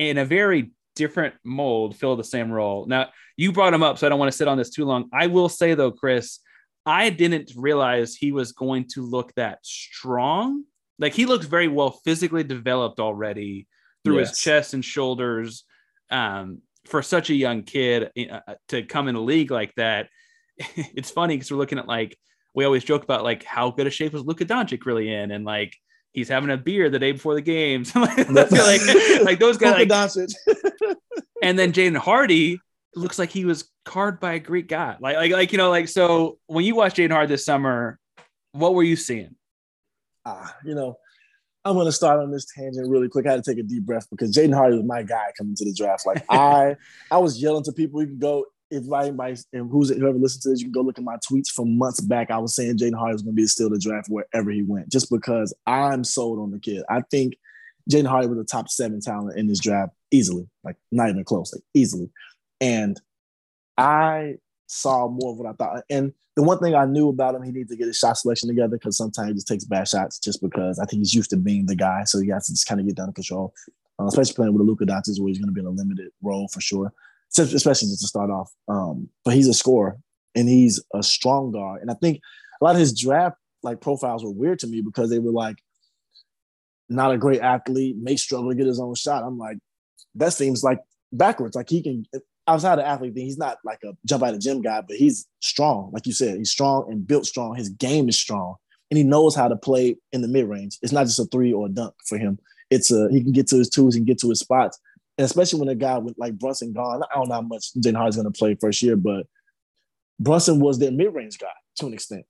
in a very different mold fill the same role. Now, you brought him up, so I don't want to sit on this too long. I will say, though, Chris, I didn't realize he was going to look that strong like he looks very well physically developed already through yes. his chest and shoulders. Um, for such a young kid uh, uh to come in a league like that, it's funny because we're looking at like we always joke about like how good a shape was Luka Doncic really in, and like he's having a beer the day before the games, like, like, like those guys. Like, and then Jaden Hardy looks like he was carved by a Greek god. Like, like, like you know, like so. When you watched Jaden Hardy this summer, what were you seeing? ah, you know, I'm gonna start on this tangent really quick. I had to take a deep breath because Jaden Hardy was my guy coming to the draft. Like I, I was yelling to people. You can go if anybody and who's whoever listens to this, you can go look at my tweets from months back. I was saying Jaden Hardy was gonna be still the draft wherever he went, just because I'm sold on the kid. I think Jaden Hardy was a top seven talent in this draft easily, like not even close, like easily. And I saw more of what I thought. And the one thing I knew about him, he needs to get his shot selection together because sometimes he just takes bad shots just because I think he's used to being the guy. So he has to just kind of get down to control, uh, especially playing with a Luka Doncic where he's going to be in a limited role for sure, especially just to start off. Um, but he's a scorer and he's a strong guard. And I think a lot of his draft like profiles were weird to me because they were like not a great athlete, may struggle to get his own shot. I'm like, that seems like backwards. Like he can outside of athlete thing, he's not like a jump out of gym guy, but he's strong. Like you said, he's strong and built strong. His game is strong, and he knows how to play in the mid range. It's not just a three or a dunk for him. It's a he can get to his twos and get to his spots. And especially when a guy with like Brunson gone, I don't know how much Jaden Hardy's going to play first year, but Brunson was their mid range guy to an extent.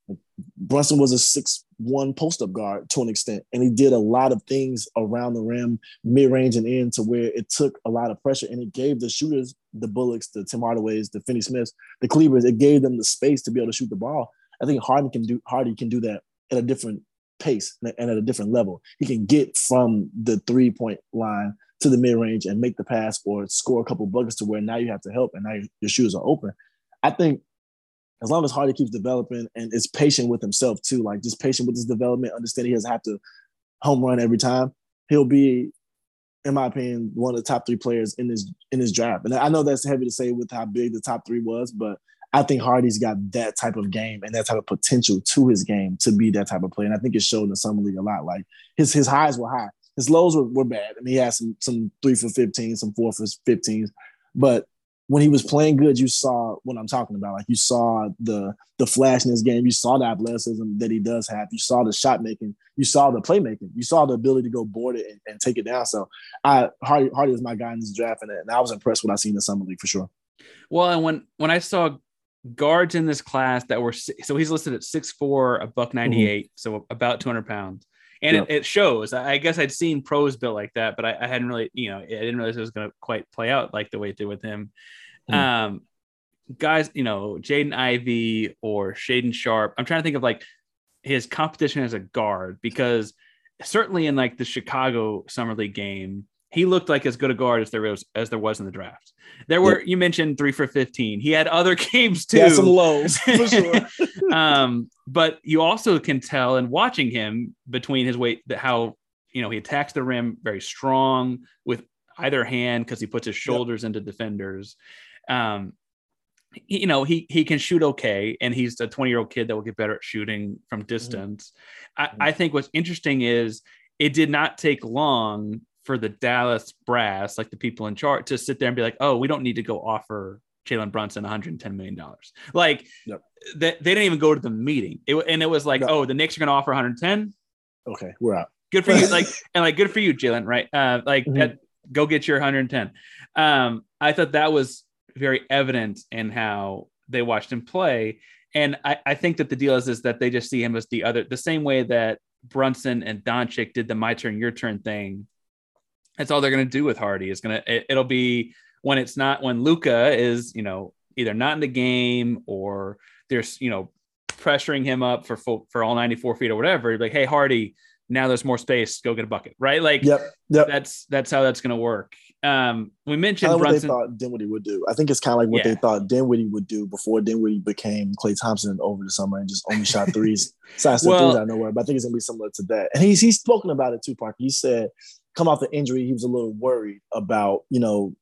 Brunson was a six one post up guard to an extent, and he did a lot of things around the rim, mid range and in, to where it took a lot of pressure, and it gave the shooters, the Bullocks, the Tim Hardaways, the Finney Smiths, the Klebers, it gave them the space to be able to shoot the ball. I think Harden can do Hardy can do that at a different pace and at a different level. He can get from the three point line to the mid range and make the pass or score a couple buckets to where now you have to help and now your shoes are open. I think as long as Hardy keeps developing and is patient with himself too, like just patient with his development, understanding he doesn't have to home run every time, he'll be, in my opinion, one of the top three players in this in his draft. And I know that's heavy to say with how big the top three was, but I think Hardy's got that type of game and that type of potential to his game to be that type of player. And I think it showed in the summer league a lot. Like his his highs were high, his lows were, were bad. I mean, he had some some three for 15, some four for 15s, but when he was playing good, you saw what I'm talking about. Like you saw the the flash in his game, you saw the athleticism that he does have, you saw the shot making, you saw the playmaking, you saw the ability to go board it and, and take it down. So I Hardy Hardy was my guy in this draft, and, and I was impressed with what I seen in the summer league for sure. Well, and when when I saw guards in this class that were so he's listed at six four, a buck ninety eight, mm mm-hmm. so about two hundred pounds and yep. it, it, shows. I guess I'd seen pros built like that, but I, I, hadn't really, you know, I didn't realize it was going to quite play out like the way it did with him. Mm. Um, guys, you know, Jaden Ivey or Shaedon Sharpe. I'm trying to think of like his competition as a guard because certainly in like the Chicago summer league game, he looked like as good a guard as there was as there was in the draft. There were yep. you mentioned three for fifteen. He had other games too. He had some lows for sure. um, but you also can tell in watching him between his weight that how you know he attacks the rim very strong with either hand because he puts his shoulders yep. into defenders. Um, you know he he can shoot okay and he's a 20 year old kid that will get better at shooting from mm-hmm. distance mm-hmm. I, I, think what's interesting is it did not take long for the dallas brass like the people in charge to sit there and be like oh we don't need to go offer jalen brunson 110 million dollars like yep. they, they didn't even go to the meeting it, and it was like oh the knicks are going to offer 110 okay we're out good for you like and like good for you jalen right uh like mm-hmm. that, go get your 110 um i thought that was very evident in how they watched him play. And I, I think that the deal is, is that they just see him as the other, the same way that Brunson and Doncic did the my turn, your turn thing. That's all they're going to do with Hardy. Is going to, it, it'll be when it's not, when Luka is, you know, either not in the game or there's, you know, pressuring him up for full, for all 94 feet or whatever. Like, hey, Hardy, now there's more space. Go get a bucket, right? Like, yep, yep. that's that's how that's going to work. Um, we mentioned kind of what they thought Dinwiddie would do. I think it's kind of like what yeah. they thought Dinwiddie would do before Dinwiddie became Klay Thompson over the summer and just only shot threes, size well, threes out of nowhere. But I think it's gonna be similar to that. And he's he's spoken about it too, Parker. He said, come off the injury, he was a little worried about you know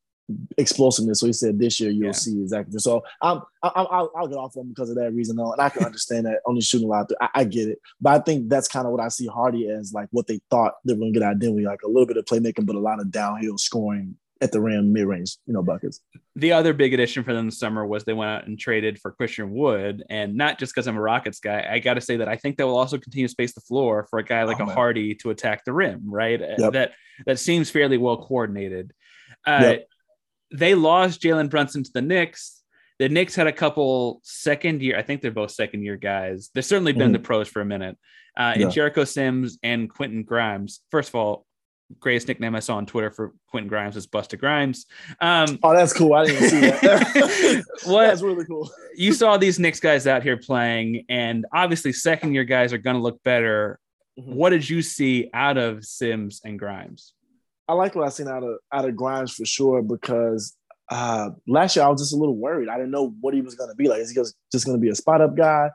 explosiveness. So he said this year you'll yeah. see exactly. So I'm, I'm I'll, I'll, get off him because of that reason though, and I can understand that only shooting a lot. I, I, get it, but I think that's kind of what I see Hardy as like what they thought they were gonna get identity, like a little bit of playmaking, but a lot of downhill scoring at the rim mid range, you know, buckets. The other big addition for them this summer was they went out and traded for Christian Wood. And not just because I'm a Rockets guy, I got to say that I think that will also continue to space the floor for a guy like oh, a man. Hardy to attack the rim, right? Yep. That that seems fairly well coordinated. Uh, yep they lost Jalen Brunson to the Knicks. The Knicks had a couple second year, I think they're both second year guys. They've certainly been mm. the pros for a minute. Uh, yeah. And Jericho Sims and Quentin Grimes. First of all, greatest nickname I saw on Twitter for Quentin Grimes is Busta Grimes. Um, oh, that's cool. I didn't see that. what, that's really cool. you saw these Knicks guys out here playing, and obviously, second year guys are going to look better. Mm-hmm. What did you see out of Sims and Grimes? I like what I seen out of out of Grimes for sure because uh, last year I was just a little worried. I didn't know what he was going to be like. Is he just going to be a spot up guy,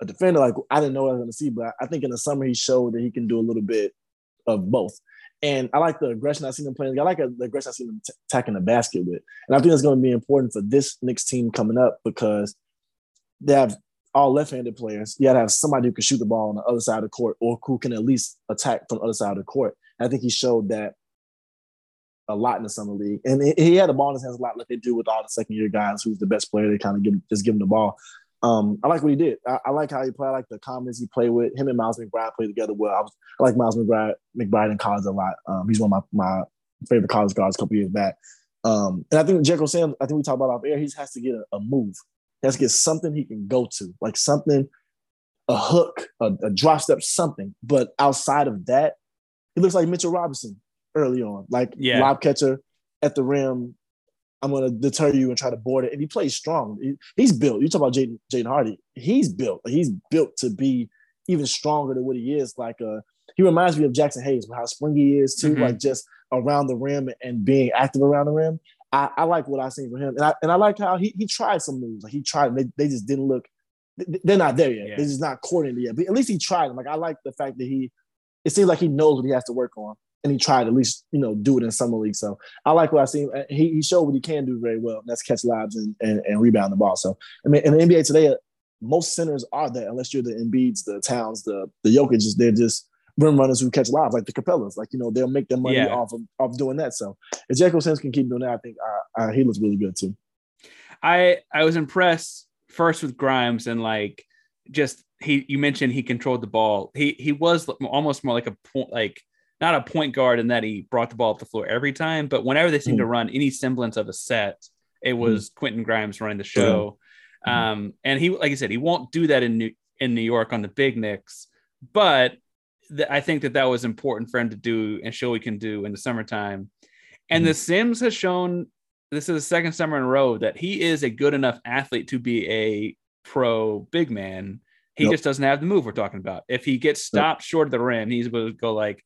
a defender? Like I didn't know what I was going to see, but I think in the summer he showed that he can do a little bit of both. And I like the aggression I seen him playing. I like the aggression I seen him t- attacking the basket with. And I think that's going to be important for this next team coming up because they have all left-handed players. You got to have somebody who can shoot the ball on the other side of the court or who can at least attack from the other side of the court. And I think he showed that a lot in the summer league, and he, had the ball in his hands a lot, like they do with all the second year guys. Who's the best player? They kind of give just give him the ball. Um, I like what he did. I, I, like how he played. I like the comments he played with. Him and Miles McBride played together well. I, was, I like Miles McBride, McBride in college a lot. Um, he's one of my, my favorite college guards a couple years back. Um, and I think Jericho Sam, I think we talked about off air, he has to get a, a, move. He has to get something he can go to, like something, a hook, a, a drop step, something. But outside of that, he looks like Mitchell Robinson early on, like yeah. lob catcher at the rim, I'm going to deter you and try to board it. And he plays strong. He, he's built. You talk about Jaden Jaden Hardy. He's built. He's built to be even stronger than what he is. Like uh, he reminds me of Jaxson Hayes, how springy he is too, mm-hmm. like just around the rim and being active around the rim. I, I like what I've seen from him, and I and I like how he he tried some moves. Like he tried, they, they just didn't look. They're not there yet. Yeah. They're just not coordinated yet. But at least he tried. Like I like the fact that he. It seems like he knows what he has to work on and he tried at least you know do it in summer league. So I like what I see. He, he showed what he can do very well. that's catch lobs and, and, and rebound the ball. So I mean, in the NBA today, most centers are that unless you're the Embiids, the Towns, the the Jokic's. They're just rim runners who catch lobs like the Capelas. Like you know they'll make their money yeah. off of off doing that. So if Jericho Sims can keep doing that, I think uh, uh, he looks really good too. I I was impressed first with Grimes and like just he you mentioned he controlled the ball. He he was almost more like a point like not a point guard in that he brought the ball up the floor every time, but whenever they seemed mm. to run any semblance of a set, it was mm. Quentin Grimes running the show. Mm. Um, and he, like I said, he won't do that in New in New York on the big Knicks, but th- I think that that was important for him to do and show he can do in the summertime. And the Sims has shown this is the second summer in a row that he is a good enough athlete to be a pro big man. He just doesn't have the move we're talking about. If he gets stopped short of the rim, he's able to go like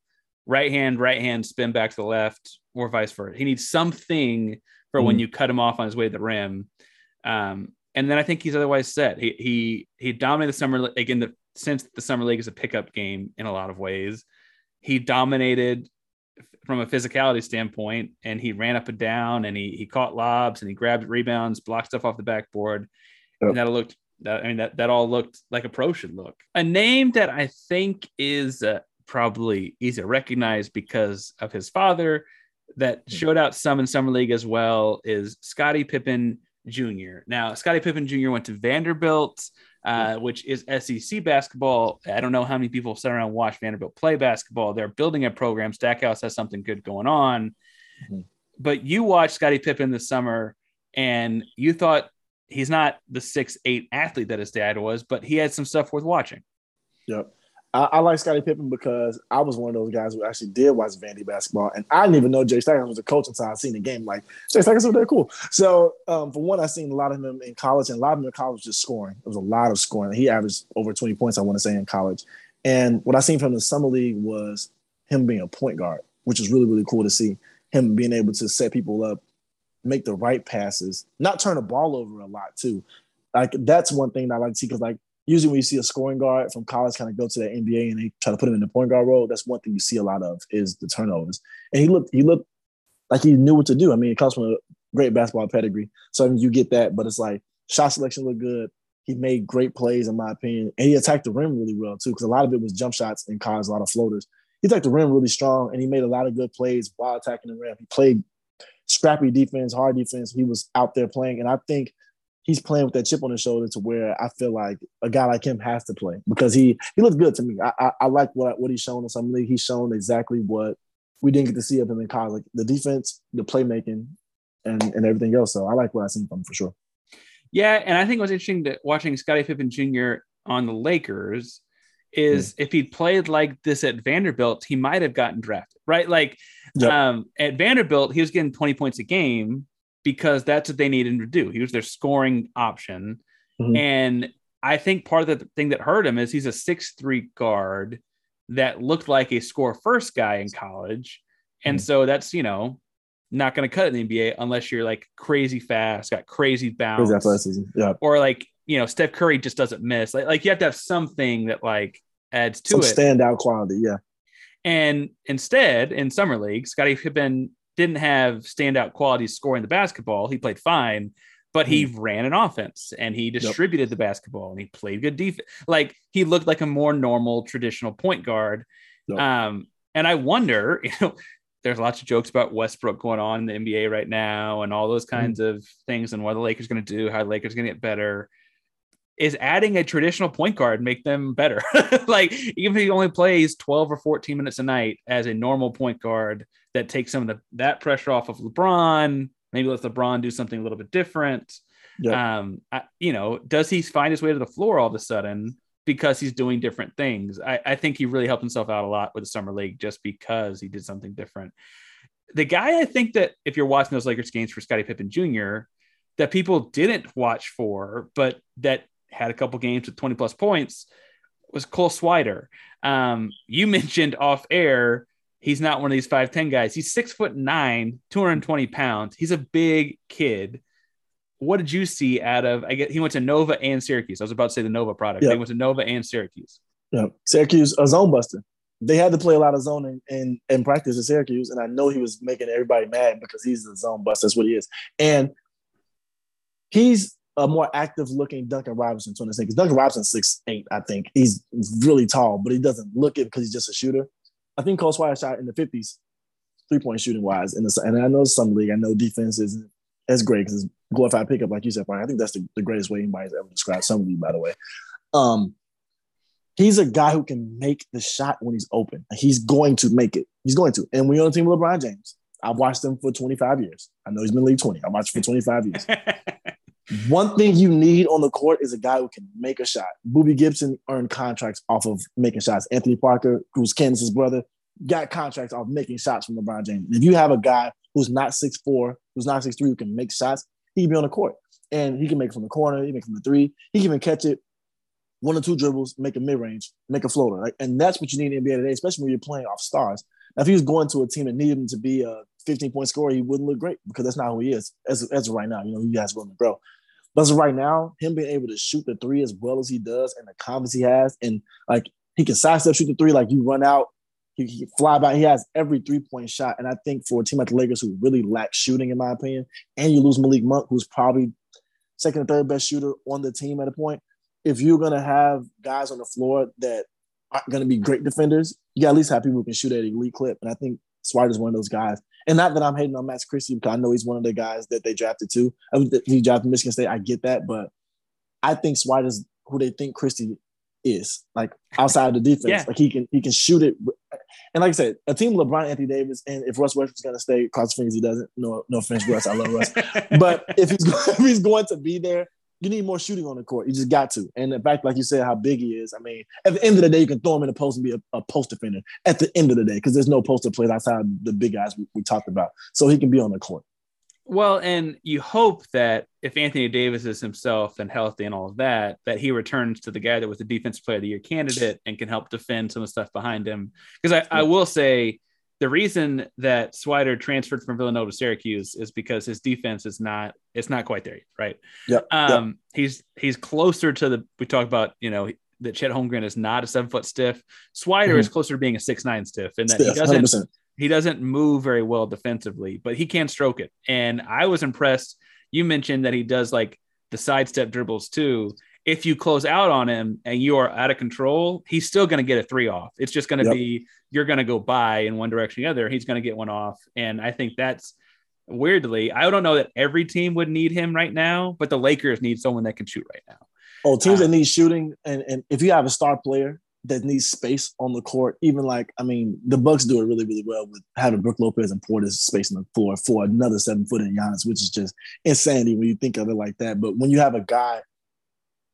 right hand, right hand, spin back to the left, or vice versa. He needs something for mm when you cut him off on his way to the rim. Um, and then I think he's otherwise set. He he he dominated the summer league in the since the summer league is a pickup game in a lot of ways. He dominated from a physicality standpoint, and he ran up and down, and he he caught lobs, and he grabbed rebounds, blocked stuff off the backboard, yep. and that looked. That, I mean that that all looked like a pro should look. A name that I think is uh, probably easy to recognize because of his father that hmm. showed out some in summer league as well is Scottie Pippen Jr. Now, Scottie Pippen Jr. went to Vanderbilt, uh, hmm. which is SEC basketball. I don't know how many people sit around and watch Vanderbilt play basketball. They're building a program. Stackhouse has something good going on. Mm-hmm. But you watched Scottie Pippen this summer and you thought he's not the six eight athlete that his dad was, but he had some stuff worth watching. Yep. I, I like Scottie Pippen because I was one of those guys who actually did watch Vandy basketball, and I didn't even know Jay Stackhouse was a coach until I seen the game. Like Jay Stackhouse was very cool. So um, for one, I seen a lot of him in college, and a lot of him in college just scoring. It was a lot of scoring. He averaged over twenty points, I want to say, in college. And what I seen from the summer league was him being a point guard, which is really really cool to see. Him being able to set people up, make the right passes, not turn the ball over a lot too. Like that's one thing that I like to see because like usually when you see a scoring guard from college kind of go to the NBA and they try to put him in the point guard role, that's one thing you see a lot of is the turnovers. And he looked he looked like he knew what to do. I mean, it comes from a great basketball pedigree, so I mean, you get that. But it's like shot selection looked good. He made great plays, in my opinion, and he attacked the rim really well too, because a lot of it was jump shots in college, a lot of floaters. He attacked the rim really strong, and he made a lot of good plays while attacking the rim. He played scrappy defense, hard defense. He was out there playing, and I think he's playing with that chip on his shoulder to where I feel like a guy like him has to play because he he looks good to me. I I, I like what what he's shown in some league. He's shown exactly what we didn't get to see of him in college, like the defense, the playmaking, and and everything else. So I like what I seen from him for sure. Yeah, and I think what's interesting that watching Scottie Pippen Jr. on the Lakers is yeah. if he'd played like this at Vanderbilt, he might have gotten drafted, right? Like yep. um, at Vanderbilt, he was getting 20 points a game, because that's what they needed him to do. He was their scoring option. Mm-hmm. And I think part of the thing that hurt him is he's a six-three guard that looked like a score first guy in college. And mm-hmm. so that's, you know, not going to cut it in the NBA unless you're like crazy fast, got crazy bounce. Crazy. Yeah. Or like, you know, Steph Curry just doesn't miss. Like, like you have to have something that like adds to Some it. Standout quality. Yeah. And instead, in summer league, Scottie Pippen didn't have standout qualities scoring the basketball. He played fine, but he mm. ran an offense and he distributed yep. the basketball and he played good defense. Like he looked like a more normal traditional point guard. Yep. Um, and I wonder, you know, there's lots of jokes about Westbrook going on in the NBA right now and all those Mm-hmm. kinds of things and what the Lakers going to do, how the Lakers going to get better. Is adding a traditional point guard make them better? like even if he only plays 12 or 14 minutes a night as a normal point guard that takes some of the that pressure off of LeBron, maybe lets LeBron do something a little bit different. Yeah. Um, I, you know, does he find his way to the floor all of a sudden because he's doing different things? I, I think he really helped himself out a lot with the summer league just because he did something different. The guy I think that if you're watching those Lakers games for Scottie Pippen Jr., that people didn't watch for, but that had a couple games with 20 plus points was Cole Swider. Um, you mentioned off air, he's not one of these 5'10 guys. He's six foot nine, 220 pounds. He's a big kid. What did you see out of? I get he went to Nova and Syracuse. I was about to say the Nova product. Yeah. He went to Nova and Syracuse. Yeah, Syracuse a zone buster. They had to play a lot of zoning in in practice at Syracuse, and I know he was making everybody mad because he's a zone buster. That's what he is, and he's a more active looking Duncan Robinson to understand. Because Duncan Robinson's six eight, I think he's really tall, but he doesn't look it because he's just a shooter. I think Cole Swider shot in the fifties, three point shooting wise, in the and I know some league. I know defense isn't as great because it's glorified pickup, like you said, Brian. I think that's the, the greatest way anybody's ever described some league, by the way. Um, he's a guy who can make the shot when he's open. He's going to make it. He's going to. And we're on the team with LeBron James. I've watched him for 25 years. I know he's been league 20. I watched him for 25 years. One thing you need on the court is a guy who can make a shot. Boobie Gibson earned contracts off of making shots. Anthony Parker, who's Candace's brother, got contracts off making shots from LeBron James. If you have a guy who's not 6'4, who's not 6'3, who can make shots, he can be on the court. And he can make from the corner, he can make from the three, he can even catch it one or two dribbles, make a mid range, make a floater. Like, and that's what you need in the NBA today, especially when you're playing off stars. Now, if he was going to a team that needed him to be a 15 point scorer, he wouldn't look great because that's not who he is as, as right now. You know, you guys willing to grow. But as of right now, him being able to shoot the three as well as he does and the confidence he has, and like he can sidestep shoot the three, like you run out, he, fly by. He has every three point shot. And I think for a team like the Lakers who really lack shooting, in my opinion, and you lose Malik Monk, who's probably second or third best shooter on the team at a point, if you're gonna have guys on the floor that aren't gonna be great defenders, you gotta at least have people who can shoot at elite clip. And I think Swider's one of those guys. And not that I'm hating on Max Christie because I know he's one of the guys that they drafted too. I mean, he drafted Michigan State. I get that, but I think Swider's who they think Christie is. Like outside of the defense, Yeah. like he can he can shoot it. And like I said, a team LeBron, Anthony Davis, and if Russ Westbrook's gonna stay, cross fingers he doesn't. No, no offense, Russ. I love Russ. But if he's if he's going to be there, you need more shooting on the court. You just got to. And the fact, like you said, how big he is. I mean, at the end of the day, you can throw him in the post and be a, a post defender. At the end of the day, because there's no poster players outside the big guys we, we talked about, so he can be on the court. Well, and you hope that if Anthony Davis is himself and healthy and all of that, that he returns to the guy that was the defensive player of the year candidate and can help defend some of the stuff behind him. Because I, I will say the reason that Swider transferred from Villanova to Syracuse is because his defense is not it's not quite there right? Yeah. Um, he's he's closer to the we talk about, you know, that Chet Holmgren is not a seven foot stiff. Swider is closer to being a six nine stiff, and that Stiff, he doesn't 100%. he doesn't move very well defensively, but he can stroke it. And I was impressed. You mentioned that he does like the sidestep dribbles too. If you close out on him and you are out of control, he's still going to get a three off. It's just going to Yep. be you're going to go by in one direction or the other. He's going to get one off, and I think that's weirdly. I don't know that every team would need him right now, but the Lakers need someone that can shoot right now. Oh, teams Uh, that need shooting, and, and if you have a star player that needs space on the court, even like I mean, the Bucks do it really, really well with having Brook Lopez and Portis space on the floor for another seven foot in Giannis, which is just insanity when you think of it like that. But when you have a guy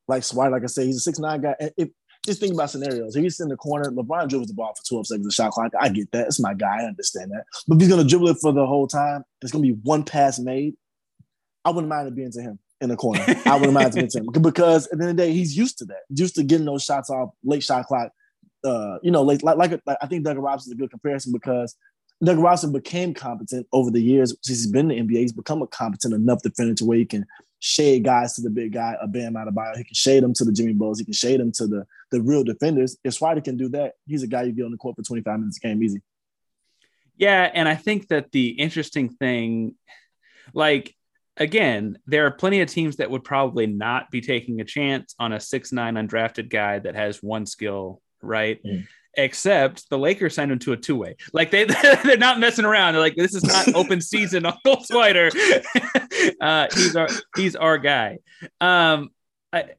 like Swider, like I say, he's a six nine guy. If just think about scenarios. If he's in the corner, LeBron dribbles the ball for 12 seconds of shot clock. I get that. It's my guy. I understand that. But if he's gonna dribble it for the whole time, it's gonna be one pass made. I wouldn't mind it being to him in the corner. I wouldn't mind it being to him because at the end of the day, he's used to that. Used to getting those shots off late shot clock. Uh, you know, like like, like, like I think Doug Robinson is a good comparison because Doug Robinson became competent over the years since he's been in the NBA. He's become a competent enough defender to where he can shade guys to the big guy, a Bam Adebayo. He can shade them to the Jimmy Bulls. He can shade them to the the real defenders. If Swider can do that, he's a guy you get on the court for 25 minutes a game easy. Yeah, and I think that the interesting thing, like again, there are plenty of teams that would probably not be taking a chance on a six nine undrafted guy that has one skill, right? Mm. except the Lakers signed him to a two way. Like they they're not messing around. They're like this is not open season on Cole Swider. uh, he's our he's our guy. Um, I,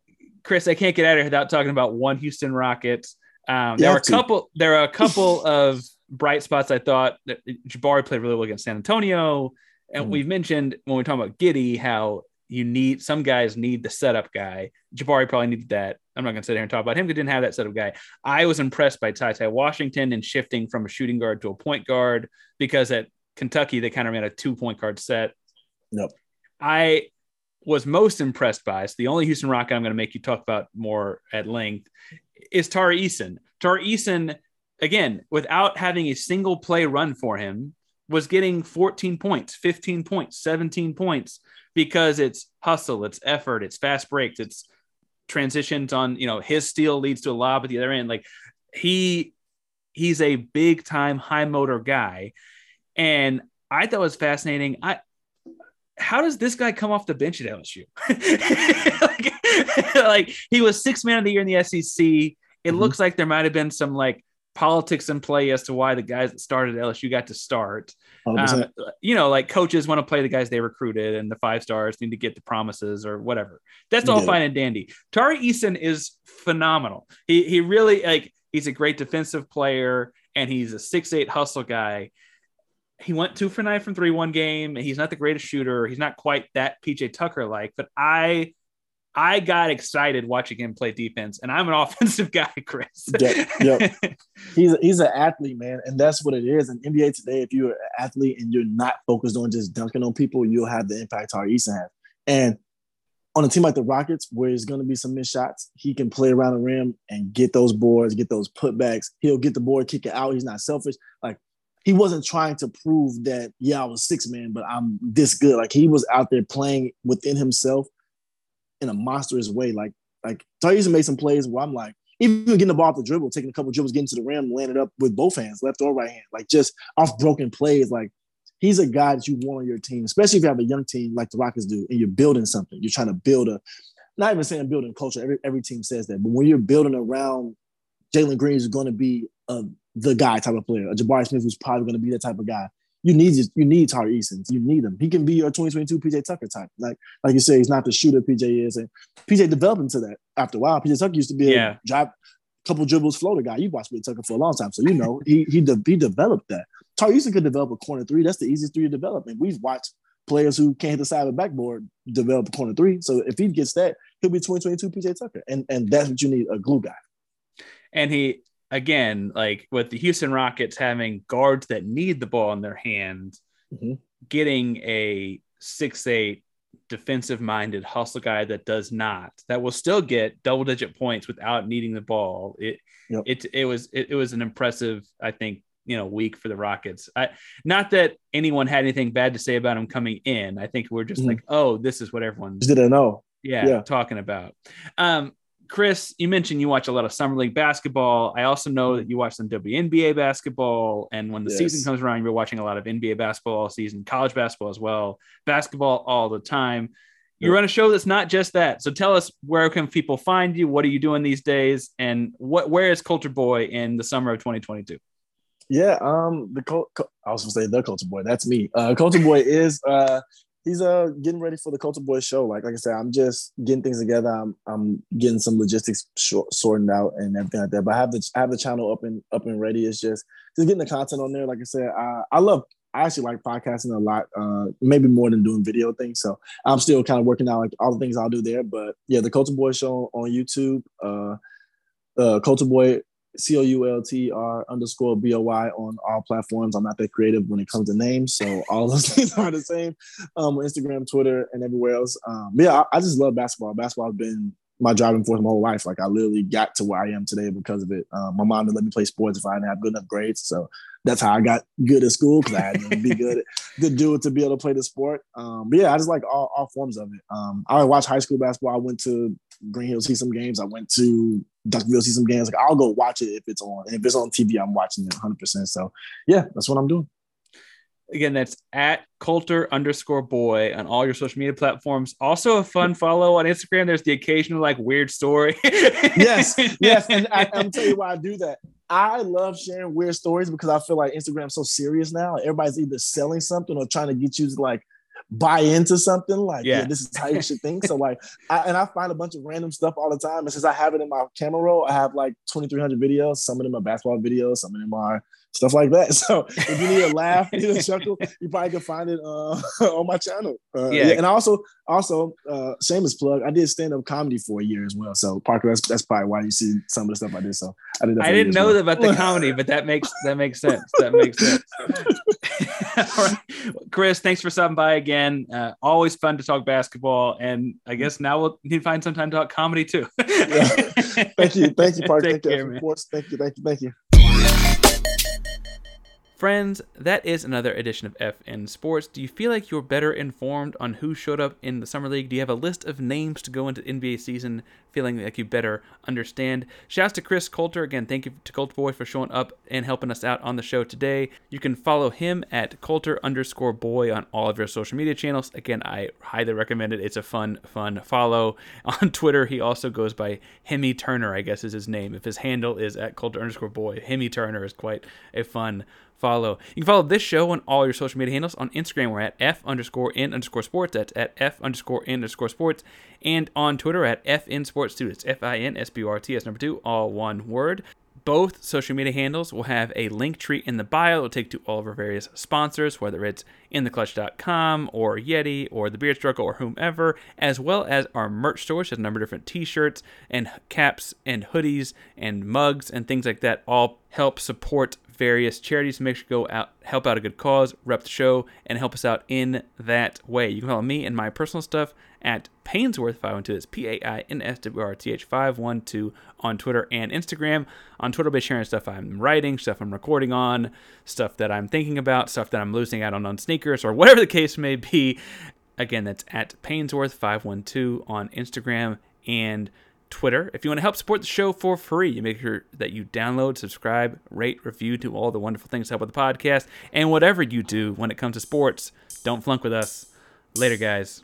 Chris, I can't get out of here without talking about one Houston Rockets. Um, there are a couple. There are a couple of bright spots. I thought that Jabari played really well against San Antonio, and mm. we've mentioned when we talk about Giddey how you need some guys need the setup guy. Jabari probably needed that. I'm not going to sit here and talk about him because didn't have that setup guy. I was impressed by Ty Ty Washington and shifting from a shooting guard to a point guard because at Kentucky they kind of ran a two point guard set. Nope. I was most impressed by. It's the only Houston Rocket I'm going to make you talk about more at length is Tari Eason. Tari Eason, again, without having a single play run for him, was getting 14 points, 15 points, 17 points because it's hustle, it's effort, it's fast breaks, it's transitions on, you know, his steal leads to a lob at the other end. Like he he's a big time high motor guy. And I thought it was fascinating. I how does this guy come off the bench at LSU? like, like, he was six man of the year in the SEC. It mm-hmm. looks like there might have been some like politics in play as to why the guys that started LSU got to start. Um, you know, like coaches want to play the guys they recruited, and the five stars need to get the promises or whatever. That's all yeah. fine and dandy. Tari Eason is phenomenal. He he really like he's a great defensive player, and he's a six eight hustle guy he went two for nine from three one game. He's not the greatest shooter. He's not quite that PJ Tucker like, but I I got excited watching him play defense, and I'm an offensive guy, Chris. yeah, yeah. He's he's an athlete, man, and that's what it is. In NBA today, if you're an athlete and you're not focused on just dunking on people, you'll have the impact Tari Eason has. And on a team like the Rockets, where there's going to be some missed shots, he can play around the rim and get those boards, get those putbacks. He'll get the board, kick it out. He's not selfish. Like he wasn't trying to prove that yeah I was six man, but I'm this good. Like he was out there playing within himself in a monstrous way. Like like Tyrese made some plays where I'm like even getting the ball off the dribble, taking a couple dribbles, getting to the rim, landing up with both hands, left or right hand, like just off broken plays. Like he's a guy that you want on your team, especially if you have a young team like the Rockets do, and you're building something. You're trying to build a, not even saying building culture. Every every team says that, but when you're building around Jalen Green is going to be a the guy type of player. A Jabari Smith who's probably going to be that type of guy. You need you need Tari Eason. You need him. He can be your 2022 PJ Tucker type. Like like you say, he's not the shooter PJ is, and PJ developed into that after a while. PJ Tucker used to be yeah. a drive, couple dribbles floater guy. You watched PJ Tucker for a long time, so you know he he de- he developed that. Tari Eason could develop a corner three. That's the easiest three to develop, and we've watched players who can't hit the side of the backboard develop a corner three. So if he gets that, he'll be 2022 PJ Tucker, and and that's what you need a glue guy. And he again, like with the Houston Rockets having guards that need the ball in their hand, mm-hmm. getting a six eight defensive minded hustle guy that does not that will still get double digit points without needing the ball. It yep. it it was it, it was an impressive, I think, you know, week for the Rockets. I not that anyone had anything bad to say about him coming in. I think we're just mm-hmm. like, oh, this is what everyone didn't know. Yeah, yeah, talking about. Um, Chris, you mentioned you watch a lot of summer league basketball. I also know that you watch some WNBA basketball, and when the yes. season comes around, you're watching a lot of NBA basketball all season, college basketball as well, basketball all the time. You run a show that's not just that. So tell us where can people find you? What are you doing these days? And what where is Culture Boy in the summer of 2022? Yeah, um, the I was gonna say the Culture Boy. That's me. Uh, Culture Boy is uh he's uh getting ready for the Culture Boy show. Like like I said, I'm just getting things together. I'm I'm getting some logistics short, sorting out and everything like that. But I have the I have the channel up and up and ready. It's just just getting the content on there. Like I said, I I love I actually like podcasting a lot, uh, maybe more than doing video things. So I'm still kind of working out like all the things I'll do there. But yeah, the Culture Boy show on YouTube, uh, uh, Culture Boy C O U L T R underscore B O Y on all platforms. I'm not that creative when it comes to names, so all those things are the same. Um, Instagram, Twitter, and everywhere else. Um, yeah, I, I, just love basketball. Basketball has been my driving force my whole life. Like I literally got to where I am today because of it. Um, my mom didn't let me play sports if I didn't have good enough grades, so that's how I got good at school because I had to be good, to do it to be able to play the sport. Um, but yeah, I just like all, all forms of it. Um, I watch high school basketball. I went to Greenhill see some games. I went to Duncanville see some games. Like I'll go watch it if it's on. And if it's on TV, I'm watching it 100. percent So yeah, that's what I'm doing. Again, that's at Coulter underscore boy on all your social media platforms. Also, a fun follow on Instagram. There's the occasional like weird story. yes, yes, and I, I'm tell you why I do that. I love sharing weird stories because I feel like Instagram's so serious now. Everybody's either selling something or trying to get you to like buy into something. Like, yeah, Yeah. this is how you should think. So like, I, and I find a bunch of random stuff all the time. And since I have it in my camera roll, I have like 2,300 videos. Some of them are basketball videos. Some of them are stuff like that. So if you need a laugh, you need a chuckle, you probably can find it uh, on my channel. Uh, Yeah. yeah. And I also, also, uh, shameless plug, I did stand up comedy for a year as well. So Parker, that's, that's probably why you see some of the stuff I did. So I did I didn't know well. about the comedy, but that makes that makes sense. That makes sense. All right. Chris, thanks for stopping by again. Uh, always fun to talk basketball, and I guess now we'll need to find some time to talk comedy too. Yeah. Thank you. Thank you, Parker. Take Thank you. care, Of man. Thank you. Thank you. Thank you. Friends, that is another edition of FN Sports. Do you feel like you're better informed on who showed up in the Summer League? Do you have a list of names to go into NBA season feeling like you better understand? Shouts to Chris Coulter. Again, thank you to Coulter Boy for showing up and helping us out on the show today. You can follow him at Coulter underscore boy on all of your social media channels. Again, I highly recommend it. It's a fun, fun follow. On Twitter, he also goes by Hemi Turner, I guess is his name. If his handle is at Coulter underscore boy, Hemi Turner is quite a fun follow. You can follow this show on all your social media handles. On Instagram, we're at F underscore N underscore sports. That's at F underscore N underscore sports. And on Twitter at FN Sports. It's F I N S B O R T S number two, all one word. Both social media handles will have a link tree in the bio. It'll take to all of our various sponsors, whether it's intheclutch.com or Yeti or the Beard Struggle or whomever, as well as our merch store, which has a number of different t-shirts and caps and hoodies and mugs and things like that, all help support various charities. To make sure you go out, help out a good cause, rep the show, and help us out in that way. You can follow me and my personal stuff at Painsworth512. It's P A I N S W R T H 512 on Twitter and Instagram. On Twitter, I'll be sharing stuff I'm writing, stuff I'm recording on, stuff that I'm thinking about, stuff that I'm losing out on on sneakers, or whatever the case may be. Again, that's at Painsworth512 on Instagram and Twitter. If you want to help support the show for free, you make sure that you download, subscribe, rate, review, do all the wonderful things to help with the podcast. And whatever you do when it comes to sports, don't flunk with us. Later, guys.